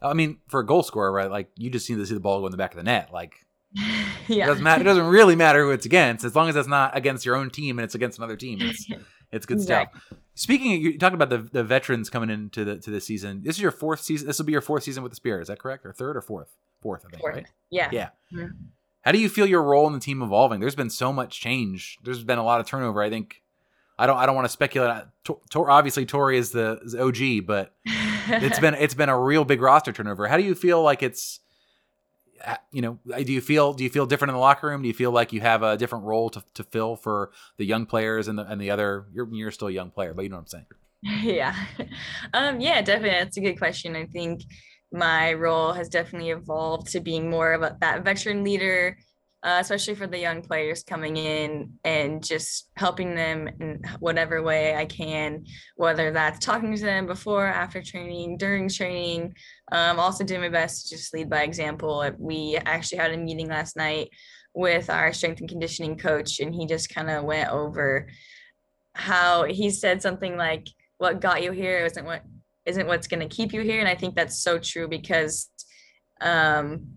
[SPEAKER 1] I mean, for a goal scorer, right? Like you just need to see the ball go in the back of the net. Like [LAUGHS] it
[SPEAKER 4] yeah.
[SPEAKER 1] doesn't matter. It doesn't really matter who it's against, as long as it's not against your own team and it's against another team. It's [LAUGHS] it's good stuff. Speaking, of, you talked about the the veterans coming into the to the season. This is your fourth season. This will be your fourth season with the Spirit. Is that correct? Or third or fourth? Fourth, I think.
[SPEAKER 4] Fourth.
[SPEAKER 1] Right.
[SPEAKER 4] Yeah.
[SPEAKER 1] Yeah.
[SPEAKER 4] Mhm.
[SPEAKER 1] How do you feel your role in the team evolving? There's been so much change. There's been a lot of turnover. I think. I don't. I don't want to speculate. Tor, Tor- obviously, Tori is the is OG, but [LAUGHS] it's been it's been a real big roster turnover. How do you feel like it's you know, do you feel do you feel different in the locker room? Do you feel like you have a different role to, to fill for the young players and the and the other you're you're still a young player, but you know what I'm saying. [LAUGHS]
[SPEAKER 4] yeah [LAUGHS] um yeah definitely that's a good question i think my role has definitely evolved to being more of a, that veteran leader uh, especially for the young players coming in and just helping them in whatever way i can whether that's talking to them before after training during training. Um, also doing my best to just lead by example. We actually had a meeting last night with our strength and conditioning coach and he just kind of went over how he said something like what got you here isn't what isn't what's going to keep you here. And i think that's so true because um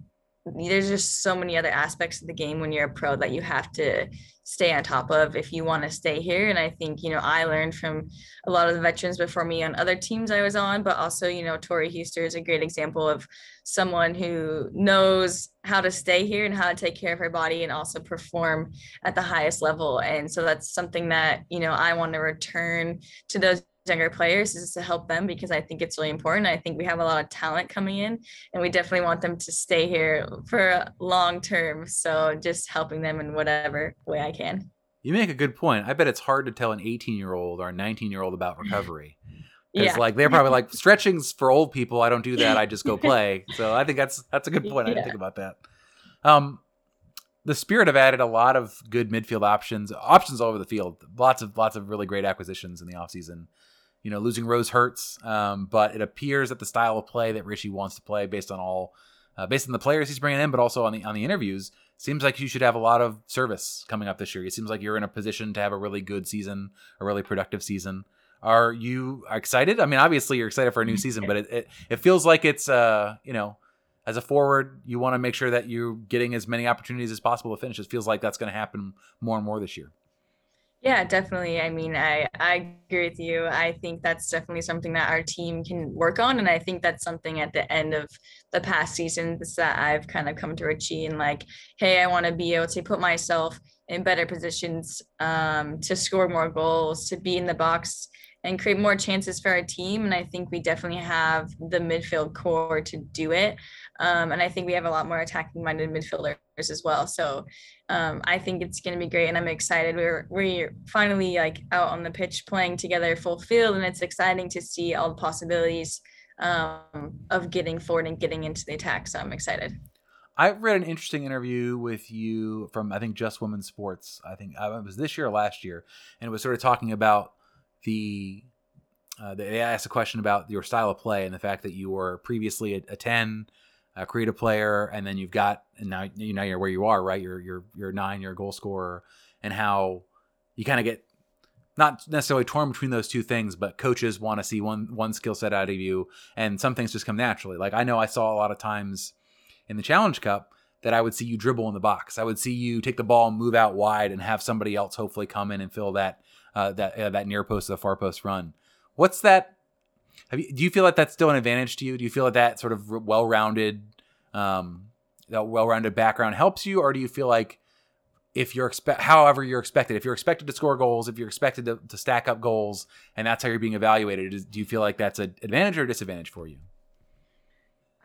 [SPEAKER 4] there's just so many other aspects of the game when you're a pro that you have to stay on top of if you want to stay here. And I think, you know, I learned from a lot of the veterans before me on other teams I was on, but also, you know, Tori Huster is a great example of someone who knows how to stay here and how to take care of her body and also perform at the highest level. And so that's something that, you know, I want to return to those younger players is to help them because I think it's really important. I think we have a lot of talent coming in and we definitely want them to stay here for long term. So just helping them in whatever way I can.
[SPEAKER 1] You make a good point. I bet it's hard to tell an 18 year old or a 19 year old about [LAUGHS] recovery. It's yeah. like they're probably like stretching's for old people. I don't do that. I just go [LAUGHS] play. So I think that's that's a good point. I didn't think about that. Um, the Spirit have added a lot of good midfield options, options all over the field. Lots of lots of really great acquisitions in the offseason. You know, losing Rose hurts, um, but it appears that the style of play that Richie wants to play, based on all, uh, based on the players he's bringing in, but also on the on the interviews, seems like you should have a lot of service coming up this year. It seems like you're in a position to have a really good season, a really productive season. Are you excited? I mean, obviously you're excited for a new season, [LAUGHS] but it it, it feels like it's uh you know as a forward, you want to make sure that you're getting as many opportunities as possible to finish. It feels like that's going to happen more and more this year.
[SPEAKER 4] Yeah, definitely. I mean, I, I agree with you. I think that's definitely something that our team can work on. And I think that's something at the end of the past seasons that I've kind of come to Richie and like, hey, I want to be able to put myself in better positions um, to score more goals, to be in the box and create more chances for our team. And I think we definitely have the midfield core to do it. Um, and I think we have a lot more attacking minded midfielders as well. So um, I think it's going to be great. And I'm excited. We're, we're finally like out on the pitch playing together full field. And it's exciting to see all the possibilities um, of getting forward and getting into the attack. So I'm excited.
[SPEAKER 1] I read an interesting interview with you from I think Just Women's Sports. I think uh, it was this year or last year, and it was sort of talking about the uh, they asked a question about your style of play and the fact that you were previously a, a 10 a creative player and then you've got and now you know you're where you are right you're you're you're nine you're a goal scorer and how you kind of get not necessarily torn between those two things but coaches want to see one one skill set out of you and some things just come naturally like i know i saw a lot of times in the challenge cup that i would see you dribble in the box i would see you take the ball move out wide and have somebody else hopefully come in and fill that uh, that uh, that near post to the far post run. What's that? You, do you feel like that's still an advantage to you? Do you feel like that sort of well-rounded, um, that well-rounded background helps you, or do you feel like if you're expect, however you're expected, if you're expected to score goals, if you're expected to, to stack up goals, and that's how you're being evaluated, do you feel like that's an advantage or disadvantage for you?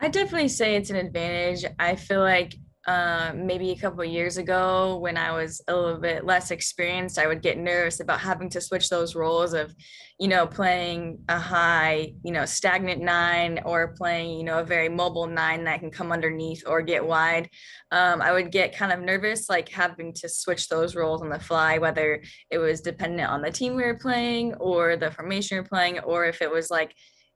[SPEAKER 4] I definitely say it's an advantage. I feel like um, maybe a couple years ago when I was a little bit less experienced, I would get nervous about having to switch those roles of, you know, playing a high, you know, stagnant nine or playing, you know, a very mobile nine that can come underneath or get wide. Um, I would get kind of nervous, like having to switch those roles on the fly, whether it was dependent on the team we were playing or the formation we are playing, or if it was like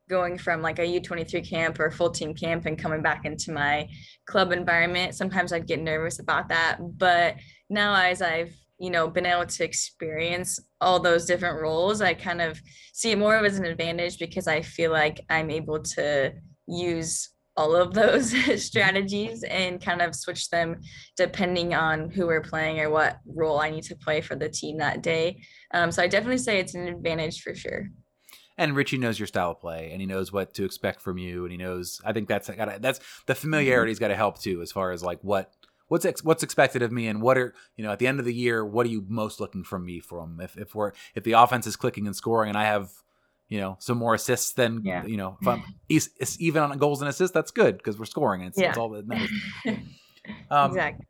[SPEAKER 4] going from like a U23 camp or full team camp and coming back into my club environment. Sometimes I'd get nervous about that. But now, as I've you know been able to experience all those different roles, I kind of see it more of as an advantage because I feel like I'm able to use all of those [LAUGHS] strategies and kind of switch them depending on who we're playing or what role I need to play for the team that day. Um, so I definitely say it's an advantage for sure
[SPEAKER 1] and Richie knows your style of play, and he knows what to expect from you, and he knows. I think that's gotta, that's the familiarity's got to help too, as far as like what what's ex- what's expected of me, and what are you know at the end of the year, what are you most looking from me from? If if we're if the offense is clicking and scoring, and I have you know some more assists than yeah. you know [LAUGHS] if I'm even on goals and assists, that's good because we're scoring. And it's, yeah. it's all that matters. [LAUGHS]
[SPEAKER 4] um, exactly.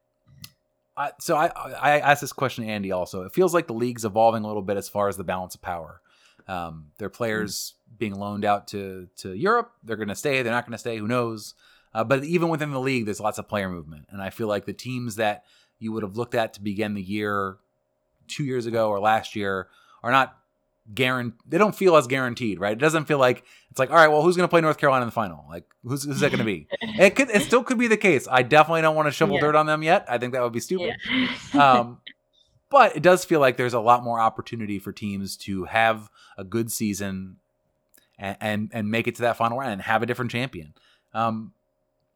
[SPEAKER 1] I, so I, I asked this question to Andi also. It feels like the league's evolving a little bit as far as the balance of power. Um, their players mm. being loaned out to to Europe. They're going to stay. They're not going to stay. Who knows? Uh, but even within the league, there's lots of player movement, and I feel like the teams that you would have looked at to begin the year two years ago or last year are not guaranteed. They don't feel as guaranteed, right? It doesn't feel like it's like, all right, well, who's going to play North Carolina in the final? Like, who's, who's that going to be? [LAUGHS] it could, it still could be the case. I definitely don't want to shovel yeah. dirt on them yet. I think that would be stupid. Yeah. [LAUGHS] um, but it does feel like there's a lot more opportunity for teams to have a good season and and, and make it to that final round and have a different champion. Um,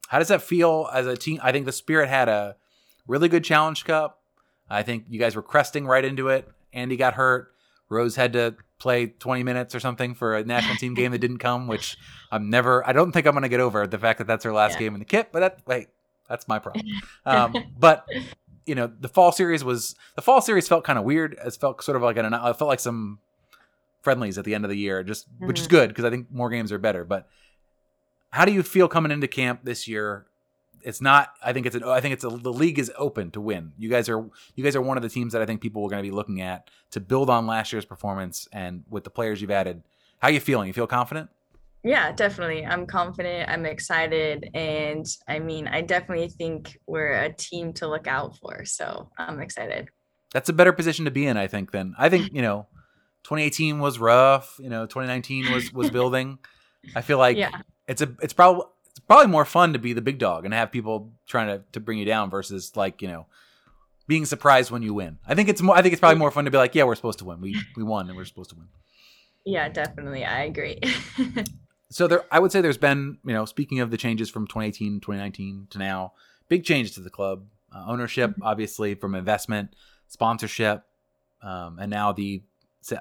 [SPEAKER 1] how does that feel as a team? I think the Spirit had a really good Challenge Cup. I think you guys were cresting right into it. Andi got hurt. Rose had to play 20 minutes or something for a national team game that didn't come, which I'm never. I don't think I'm going to get over the fact that that's her last yeah. game in the kit. But that wait, that's my problem. [LAUGHS] Um, but you know, the fall series was the fall series felt kind of weird. It felt sort of like an. I felt like some friendlies at the end of the year, just mm-hmm. which is mm-hmm. good because I think more games are better. But how do you feel coming into camp this year? It's not. I think it's. An, I think it's a, the league is open to win. You guys are. You guys are one of the teams that I think people are going to be looking at to build on last year's performance and with the players you've added. How are you feeling? You feel confident?
[SPEAKER 4] Yeah, definitely. I'm confident. I'm excited, and I mean, I definitely think we're a team to look out for. So I'm excited.
[SPEAKER 1] That's a better position to be in, I think. Then I think you know 2018 was rough. You know, 2019 was was [LAUGHS] building. I feel like yeah. it's a it's probably it's probably more fun to be the big dog and have people trying to to bring you down versus like you know being surprised when you win. I think it's more. I think it's probably more fun to be like, yeah, we're supposed to win. We we won and we're supposed to win.
[SPEAKER 4] Yeah, definitely. I agree. [LAUGHS]
[SPEAKER 1] so there, I would say there's been you know speaking of the changes from 2018, 2019 to now, big changes to the club. Uh, ownership, mm-hmm. obviously, from investment, sponsorship, um, and now the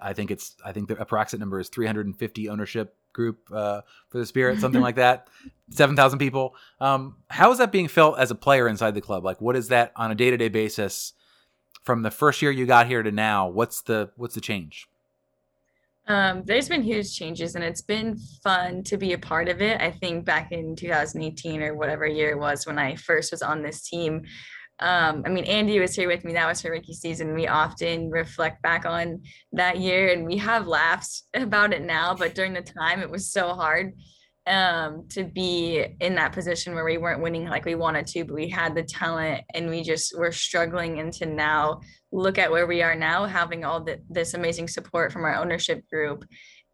[SPEAKER 1] I think it's I think the approximate number is 350 ownership group uh, for the Spirit, something like that. [LAUGHS] Seven thousand people. Um, how is that being felt as a player inside the club? Like, what is that on a day to day basis from the first year you got here to now? What's the what's the change?
[SPEAKER 4] Um, there's been huge changes, and it's been fun to be a part of it. I think back in 2018 or whatever year it was when I first was on this team, um, I mean, Andi was here with me. That was her rookie season. We often reflect back on that year and we have laughs about it now, but during the time it was so hard um, to be in that position where we weren't winning like we wanted to, but we had the talent and we just were struggling into now look at where we are now, having all the, this amazing support from our ownership group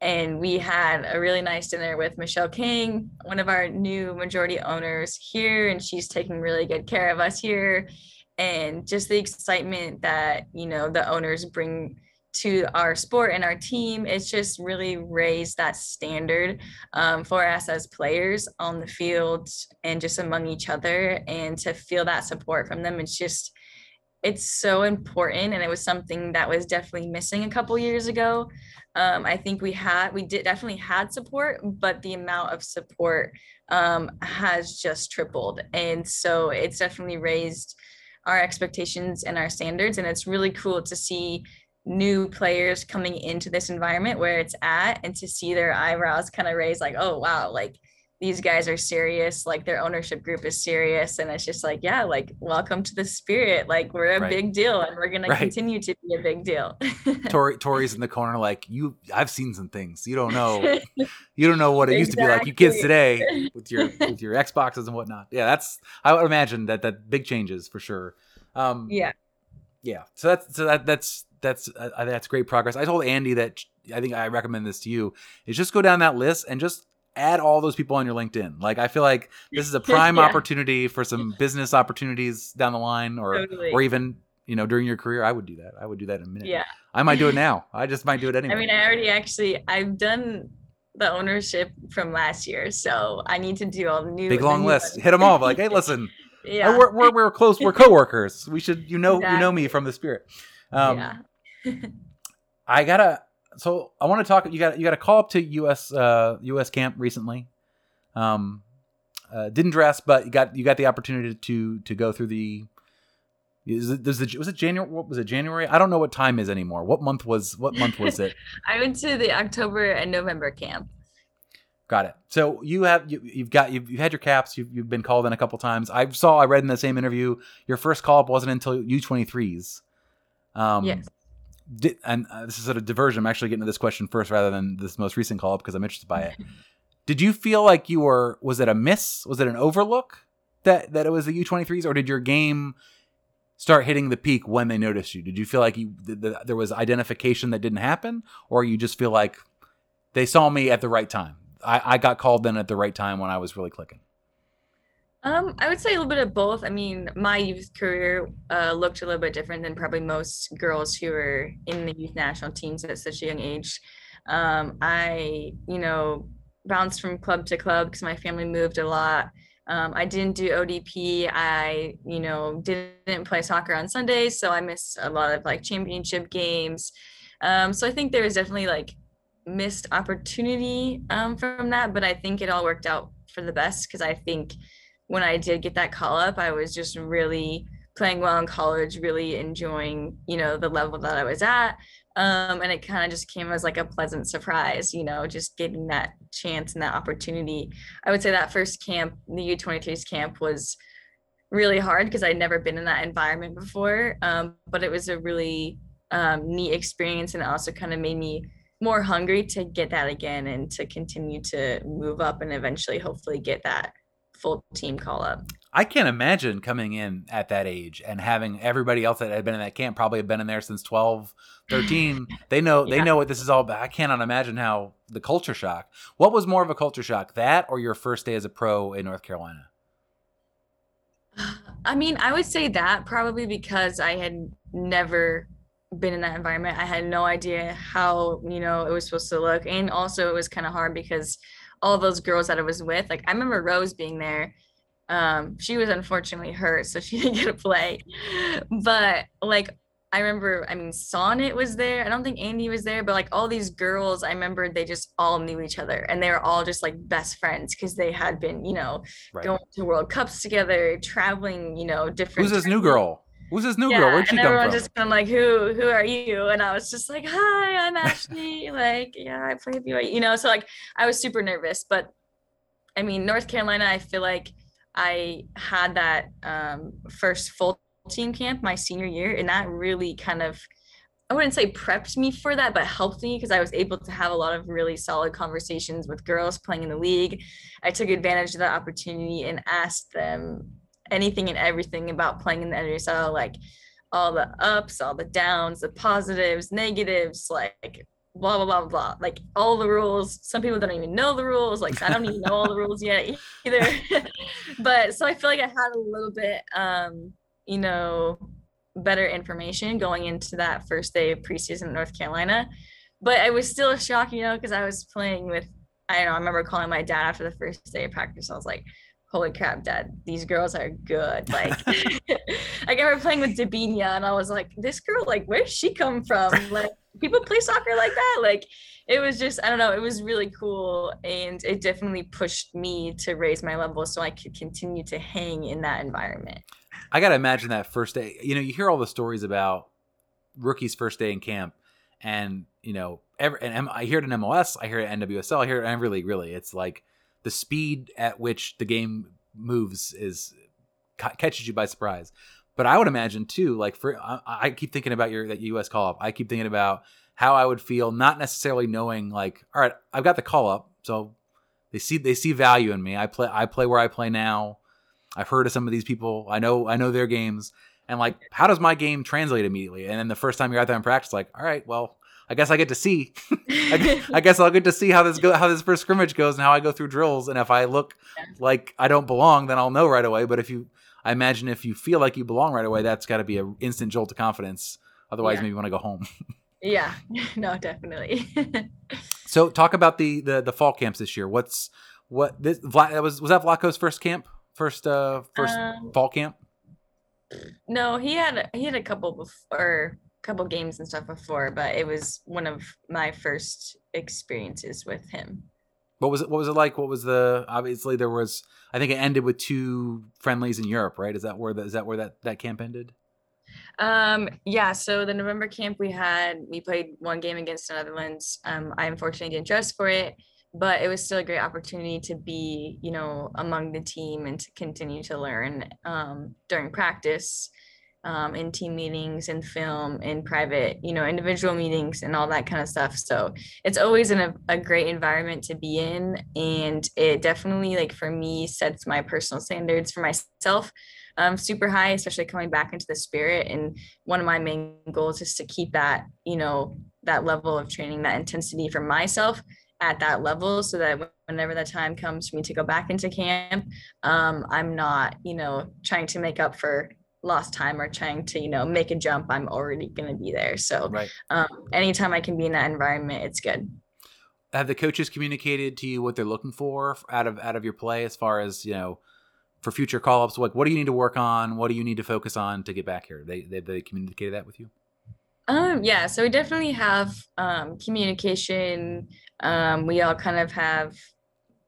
[SPEAKER 4] and we had a really nice dinner with Michele Kang, one of our new majority owners here, and she's taking really good care of us here. And just the excitement that you know the owners bring to our sport and our team, it's just really raised that standard um, for us as players on the field and just among each other. And to feel that support from them, it's just it's so important and it was something that was definitely missing a couple years ago um, I think we had, we did definitely had support, but the amount of support um, has just tripled. And so it's definitely raised our expectations and our standards. And it's really cool to see new players coming into this environment where it's at and to see their eyebrows kind of raise like, oh, wow, like these guys are serious like their ownership group is serious. And it's just like yeah like welcome to the spirit like we're a right. big deal and we're gonna right. continue to be a big deal. [LAUGHS]
[SPEAKER 1] Tori tori's in the corner like you i've seen some things. You don't know you don't know what it exactly. used to be like. You kids today [LAUGHS] with your with your xboxes and whatnot. Yeah that's i would imagine that that big changes for sure.
[SPEAKER 4] Um yeah.
[SPEAKER 1] yeah. So that's so that that's that's uh, that's great progress i told andi that i think i recommend this to you is just go down that list and just add all those people on your LinkedIn. Like I feel like this is a [LAUGHS] prime yeah. opportunity for some business opportunities down the line or totally. or even, you know, during your career. I would do that. I would do that in a minute.
[SPEAKER 4] Yeah.
[SPEAKER 1] I might do it [LAUGHS] now. I just might do it anyway.
[SPEAKER 4] I mean, I already actually I've done the ownership from last year, so I need to do all the new
[SPEAKER 1] big long
[SPEAKER 4] new
[SPEAKER 1] list. Ones. Hit them all. Like, hey, [LAUGHS] listen, yeah, we're, we're, we're close. We're coworkers. We should, you know, exactly. you know me from the spirit. Um, yeah. I gotta so I want to talk. You got you got a call up to U.S. Uh, U.S. camp recently. Um, uh, didn't dress, but you got you got the opportunity to to go through the. Is it, was it January? What was it? January? I don't know what time is anymore. What month was what month was it? [LAUGHS]
[SPEAKER 4] I went to the October and November camp.
[SPEAKER 1] Got it. So you have you, have got you've, you've, had your caps. You've, you've been called in a couple times. I saw. I read in the same interview. Your first call up wasn't until U twenty threes.
[SPEAKER 4] Um, yes
[SPEAKER 1] did, and uh, this is sort of diversion. I'm actually getting to this question first rather than this most recent call up because I'm interested by it. [LAUGHS] did you feel like you were? Was it a miss? Was it an overlook that that it was the U23s, or did your game start hitting the peak when they noticed you? Did you feel like you the, the, there was identification that didn't happen, or you just feel like they saw me at the right time? I, I got called in at the right time when I was really clicking.
[SPEAKER 4] Um, I would say a little bit of both. I mean, my youth career uh, looked a little bit different than probably most girls who are in the youth national teams at such a young age. Um, I, you know, bounced from club to club because my family moved a lot. Um, I didn't do ODP. I, you know, didn't play soccer on Sundays, so I missed a lot of like championship games. Um, so I think there was definitely like missed opportunity um, from that, but I think it all worked out for the best because I think when I did get that call up, I was just really playing well in college, really enjoying, you know, the level that I was at. Um, and it kind of just came as like a pleasant surprise, you know, just getting that chance and that opportunity. I would say that first camp, the U23s camp, was really hard because I'd never been in that environment before. Um, but it was a really um, neat experience, and it also kind of made me more hungry to get that again and to continue to move up and eventually, hopefully, get that full team call up.
[SPEAKER 1] I can't imagine coming in at that age and having everybody else that had been in that camp probably have been in there since 12, 13. [SIGHS] they know yeah. they know what this is all about. I cannot imagine how the culture shock. What was more of a culture shock, that or your first day as a pro in North Carolina? [SIGHS]
[SPEAKER 4] I mean, I would say that probably because I had never been in that environment. I had no idea how, you know, it was supposed to look. And also it was kind of hard because all those girls that I was with, like I remember Rose being there um, she was unfortunately hurt, so she [LAUGHS] didn't get to play. But like I remember, I mean, Sonnett was there. I don't think Andi was there, but like all these girls, I remember they just all knew each other and they were all just like best friends because they had been, you know, right. going to World Cups together, traveling, you know, different.
[SPEAKER 1] Who's this new girl? Who's this new yeah, girl? Where'd she come from?
[SPEAKER 4] just kind of like, who, who are you? And I was just like, hi, I'm Ashley. [LAUGHS] like, yeah, I play BYU, you know. So like, I was super nervous, but I mean, North Carolina, I feel like I had that um, first full team camp my senior year, and that really kind of I wouldn't say prepped me for that, but helped me because I was able to have a lot of really solid conversations with girls playing in the league. I took advantage of that opportunity and asked them anything and everything about playing in the NWSL, like all the ups, all the downs, the positives, negatives, like blah blah blah blah like all the rules. Some people don't even know the rules like i don't even know all the rules yet either. [LAUGHS] But so i feel like i had a little bit um you know better information going into that first day of preseason in north carolina. But it was still a shock you know because i was playing with i don't know i remember calling my dad after the first day of practice. I was like holy crap, dad, these girls are good. Like, [LAUGHS] I remember playing with Debinha and I was like, this girl, like, where's she come from? Like, people play soccer like that? Like, it was just, I don't know, it was really cool. And it definitely pushed me to raise my level so I could continue to hang in that environment.
[SPEAKER 1] I got to imagine that first day. You know, you hear all the stories about rookies' first day in camp. And, you know, every, and I hear it in MLS, I hear it in NWSL, I hear it in every league, really. It's like, the speed at which the game moves is catches you by surprise. But I would imagine too, like for I, I keep thinking about your that US call up. I keep thinking about how I would feel, not necessarily knowing like, all right, I've got the call up, so they see they see value in me. I play I play where I play now. I've heard of some of these people. I know I know their games, and like, how does my game translate immediately? And then the first time you're out there in practice, like, all right, well, I guess I get to see. [LAUGHS] [LAUGHS] I, guess I'll get to see how this go, how this first scrimmage goes, and how I go through drills. And if I look like I don't belong, then I'll know right away. But if you, I imagine if you feel like you belong right away, that's got to be an instant jolt of confidence. Otherwise, yeah. maybe you want to go home.
[SPEAKER 4] yeah, [LAUGHS] no, definitely.
[SPEAKER 1] so, talk about the the the fall camps this year. What's what this that was was that Vlatko's first camp, first uh first um, fall camp?
[SPEAKER 4] No, he had he had a couple before couple games and stuff before, but it was one of my first experiences with him.
[SPEAKER 1] What was it? What was it like? What was the? Obviously, there was. I think it ended with two friendlies in Europe, right? Is that where the, is that where that that camp ended?
[SPEAKER 4] Um, yeah. So the November camp we had, we played one game against the Netherlands. Um, I unfortunately didn't dress for it, but it was still a great opportunity to be, you know, among the team and to continue to learn um, during practice um, in team meetings in film in private you know individual meetings and all that kind of stuff. So it's always in a, a great environment to be in and it definitely like for me sets my personal standards for myself um, super high especially coming back into the spirit. And one of my main goals is to keep that you know that level of training that intensity for myself at that level so that whenever the time comes for me to go back into camp um, i'm not you know trying to make up for lost time or trying to you know make a jump i'm already going to be there so right. um, anytime i can be in that environment it's good
[SPEAKER 1] have the coaches communicated to you what they're looking for out of out of your play as far as you know for future call ups? Like, what do you need to work on? What do you need to focus on to get back here? They they, they communicated that with you.
[SPEAKER 4] Um, yeah, so we definitely have um, communication. Um, we all kind of have,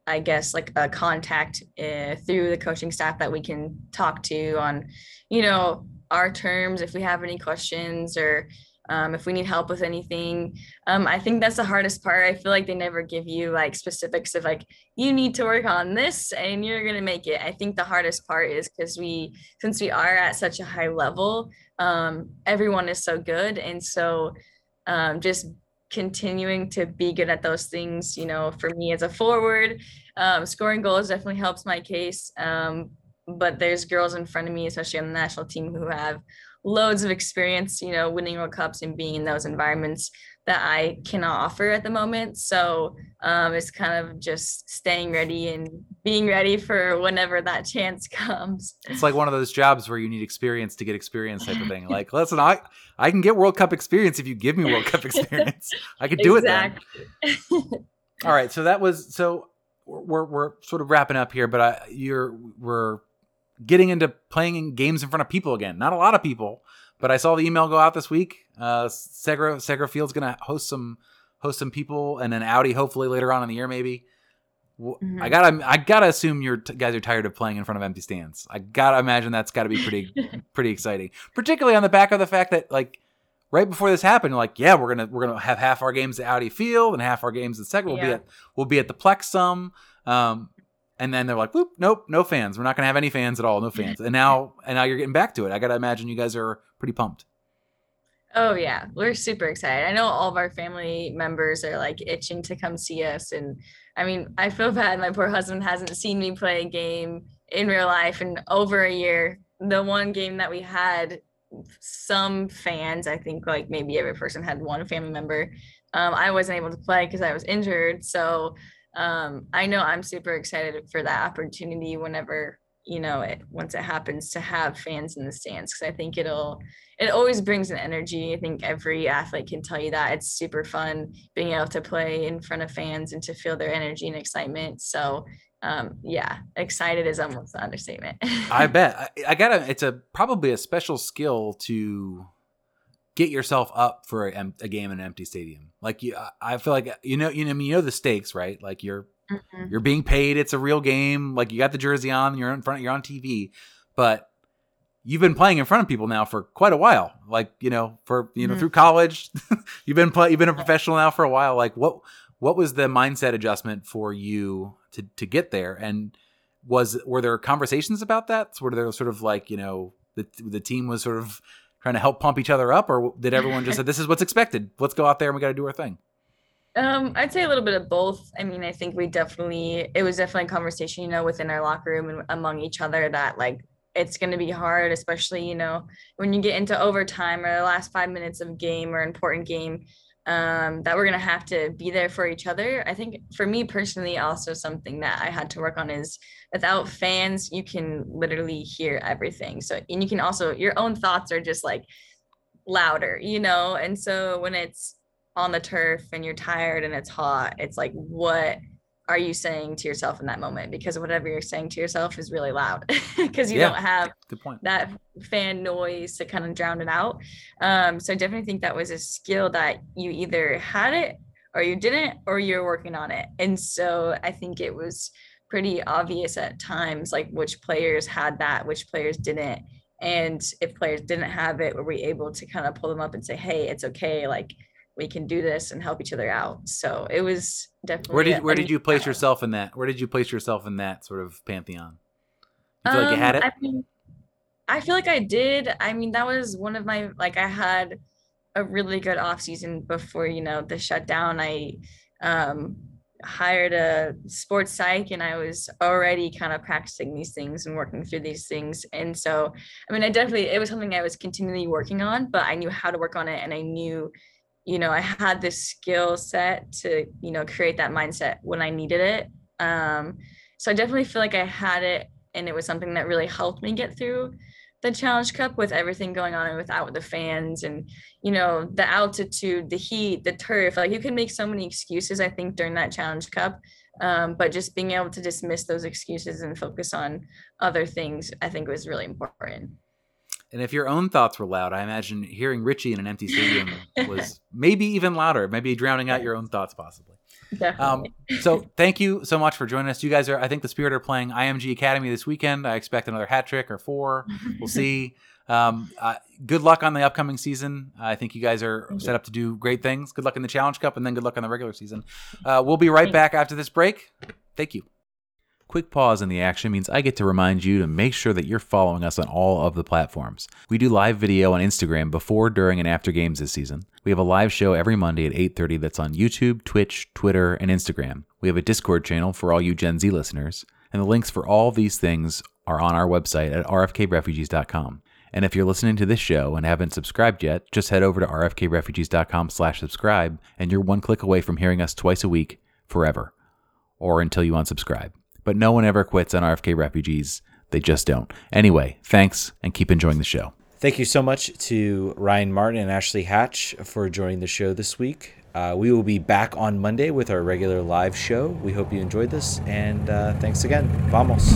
[SPEAKER 4] I guess, like a contact uh, through the coaching staff that we can talk to on, you know, our terms if we have any questions or um, if we need help with anything. Um, I think that's the hardest part. I feel like they never give you like specifics of like, you need to work on this and you're going to make it. I think the hardest part is because we, since we are at such a high level, um, everyone is so good. And so um, just continuing to be good at those things, you know, for me as a forward, um, scoring goals definitely helps my case. Um, but there's girls in front of me, especially on the national team, who have loads of experience, you know, winning World Cups and being in those environments that I cannot offer at the moment. So um, it's kind of just staying ready and being ready for whenever that chance [LAUGHS] comes.
[SPEAKER 1] It's like one of those jobs where you need experience to get experience type of thing. [LAUGHS] Like, listen, I I can get World Cup experience if you give me World Cup [LAUGHS] experience. I could do exactly. it then. All right, so that was so we're we're sort of wrapping up here, but I, you're we're getting into playing games in front of people again. Not a lot of people, but I saw the email go out this week. Uh, Segra Segra Field's gonna host some host some people, and then Audi hopefully later on in the year maybe. Mm-hmm. I gotta I gotta assume your t- guys are tired of playing in front of empty stands. I gotta imagine that's got to be pretty [LAUGHS] pretty exciting, particularly on the back of the fact that like right before this happened, like yeah, we're gonna we're gonna have half our games at Audi Field and half our games at Segra will yeah. be at will be at the Plexum. Um, and then they're like, "Whoop, nope, no fans. We're not gonna have any fans at all. No [LAUGHS] fans." And now, and now you're getting back to it. I gotta imagine you guys are pretty pumped.
[SPEAKER 4] Oh yeah, we're super excited. I know all of our family members are like itching to come see us, and I mean, I feel bad. My poor husband hasn't seen me play a game in real life in over a year. The one game that we had, some fans, I think like maybe every person had one family member. Um, I wasn't able to play because I was injured, so um, I know I'm super excited for that opportunity whenever you know it once it happens to have fans in the stands because I think it'll it always brings an energy. I think every athlete can tell you that it's super fun being able to play in front of fans and to feel their energy and excitement. So um, yeah, excited is almost an understatement. [LAUGHS]
[SPEAKER 1] I bet I, I gotta. It's a probably a special skill to get yourself up for a, a, game in an empty stadium. Like you, I feel like you know, you know, I mean, you know the stakes, right? Like you're mm-hmm. you're being paid. It's a real game. Like you got the jersey on. You're in front. You're on TV, but you've been playing in front of people now for quite a while. Like you know, for you know, mm-hmm. through college, [LAUGHS] you've been play, You've been a professional now for a while. Like what what was the mindset adjustment for you to to get there? And was were there conversations about that? Were there sort of like you know the the team was sort of trying to help pump each other up, or did everyone just say this is what's expected? Let's go out there and we got to do our thing.
[SPEAKER 4] Um, I'd say a little bit of both. I mean, I think we definitely it was definitely a conversation, you know, within our locker room and among each other that like it's going to be hard, especially you know when you get into overtime or the last five minutes of game or important game um, that we're going to have to be there for each other. I think for me personally, also something that I had to work on is without fans, you can literally hear everything. So, and you can also, your own thoughts are just like louder, you know? And so when it's on the turf and you're tired and it's hot, it's like, what are you saying to yourself in that moment? Because whatever you're saying to yourself is really loud [LAUGHS] because you yeah, don't have that fan noise to kind of drown it out. Um, so I definitely think that was a skill that you either had it or you didn't, or you're working on it. And so I think it was pretty obvious at times, like which players had that, which players didn't. And if players didn't have it, were we able to kind of pull them up and say, hey, it's okay. Like we can do this and help each other out. So it was definitely.
[SPEAKER 1] Where did where did you place yourself in that? Where did you place yourself in that sort of pantheon? You feel um, like you had it.
[SPEAKER 4] I mean, I feel like I did. I mean, that was one of my like I had a really good off season before you know the shutdown. I um hired a sports psych and I was already kind of practicing these things and working through these things. And so, I mean, I definitely, it was something I was continually working on, but I knew how to work on it and I knew you know, I had this skill set to, you know, create that mindset when I needed it. Um, so I definitely feel like I had it and it was something that really helped me get through the challenge cup with everything going on and without the fans and you know the altitude the heat the turf like you can make so many excuses i think during that challenge cup Um, but just being able to dismiss those excuses and focus on other things, I think was really important.
[SPEAKER 1] And if your own thoughts were loud, I imagine hearing Richie in an empty stadium was [LAUGHS] maybe even louder, maybe drowning out your own thoughts, possibly. Um, so thank you so much for joining us. You guys are, I think, the Spirit are playing IMG Academy this weekend. I expect another hat trick or four. We'll see. Um, uh, good luck on the upcoming season. I think you guys are set up to do great things. Good luck in the Challenge Cup, and then good luck on the regular season. Uh, we'll be right back after this break. Thank you. Quick pause in the action means I get to remind you to make sure that you're following us on all of the platforms. We do live video on Instagram before, during, and after games this season. We have a live show every Monday at 8:30 that's on YouTube, Twitch, Twitter, and Instagram. We have a Discord channel for all you Gen Z listeners, and the links for all these things are on our website at rfkrefugees.com. And if you're listening to this show and haven't subscribed yet, just head over to rfkrefugees.com/subscribe and you're one click away from hearing us twice a week forever or until you unsubscribe but no one ever quits on RFK refugees. They just don't. Anyway, thanks and keep enjoying the show.
[SPEAKER 2] Thank you so much to Ryan Martin and Ashley Hatch for joining the show this week. Uh, we will be back on Monday with our regular live show. We hope you enjoyed this, and uh, thanks again. Vamos.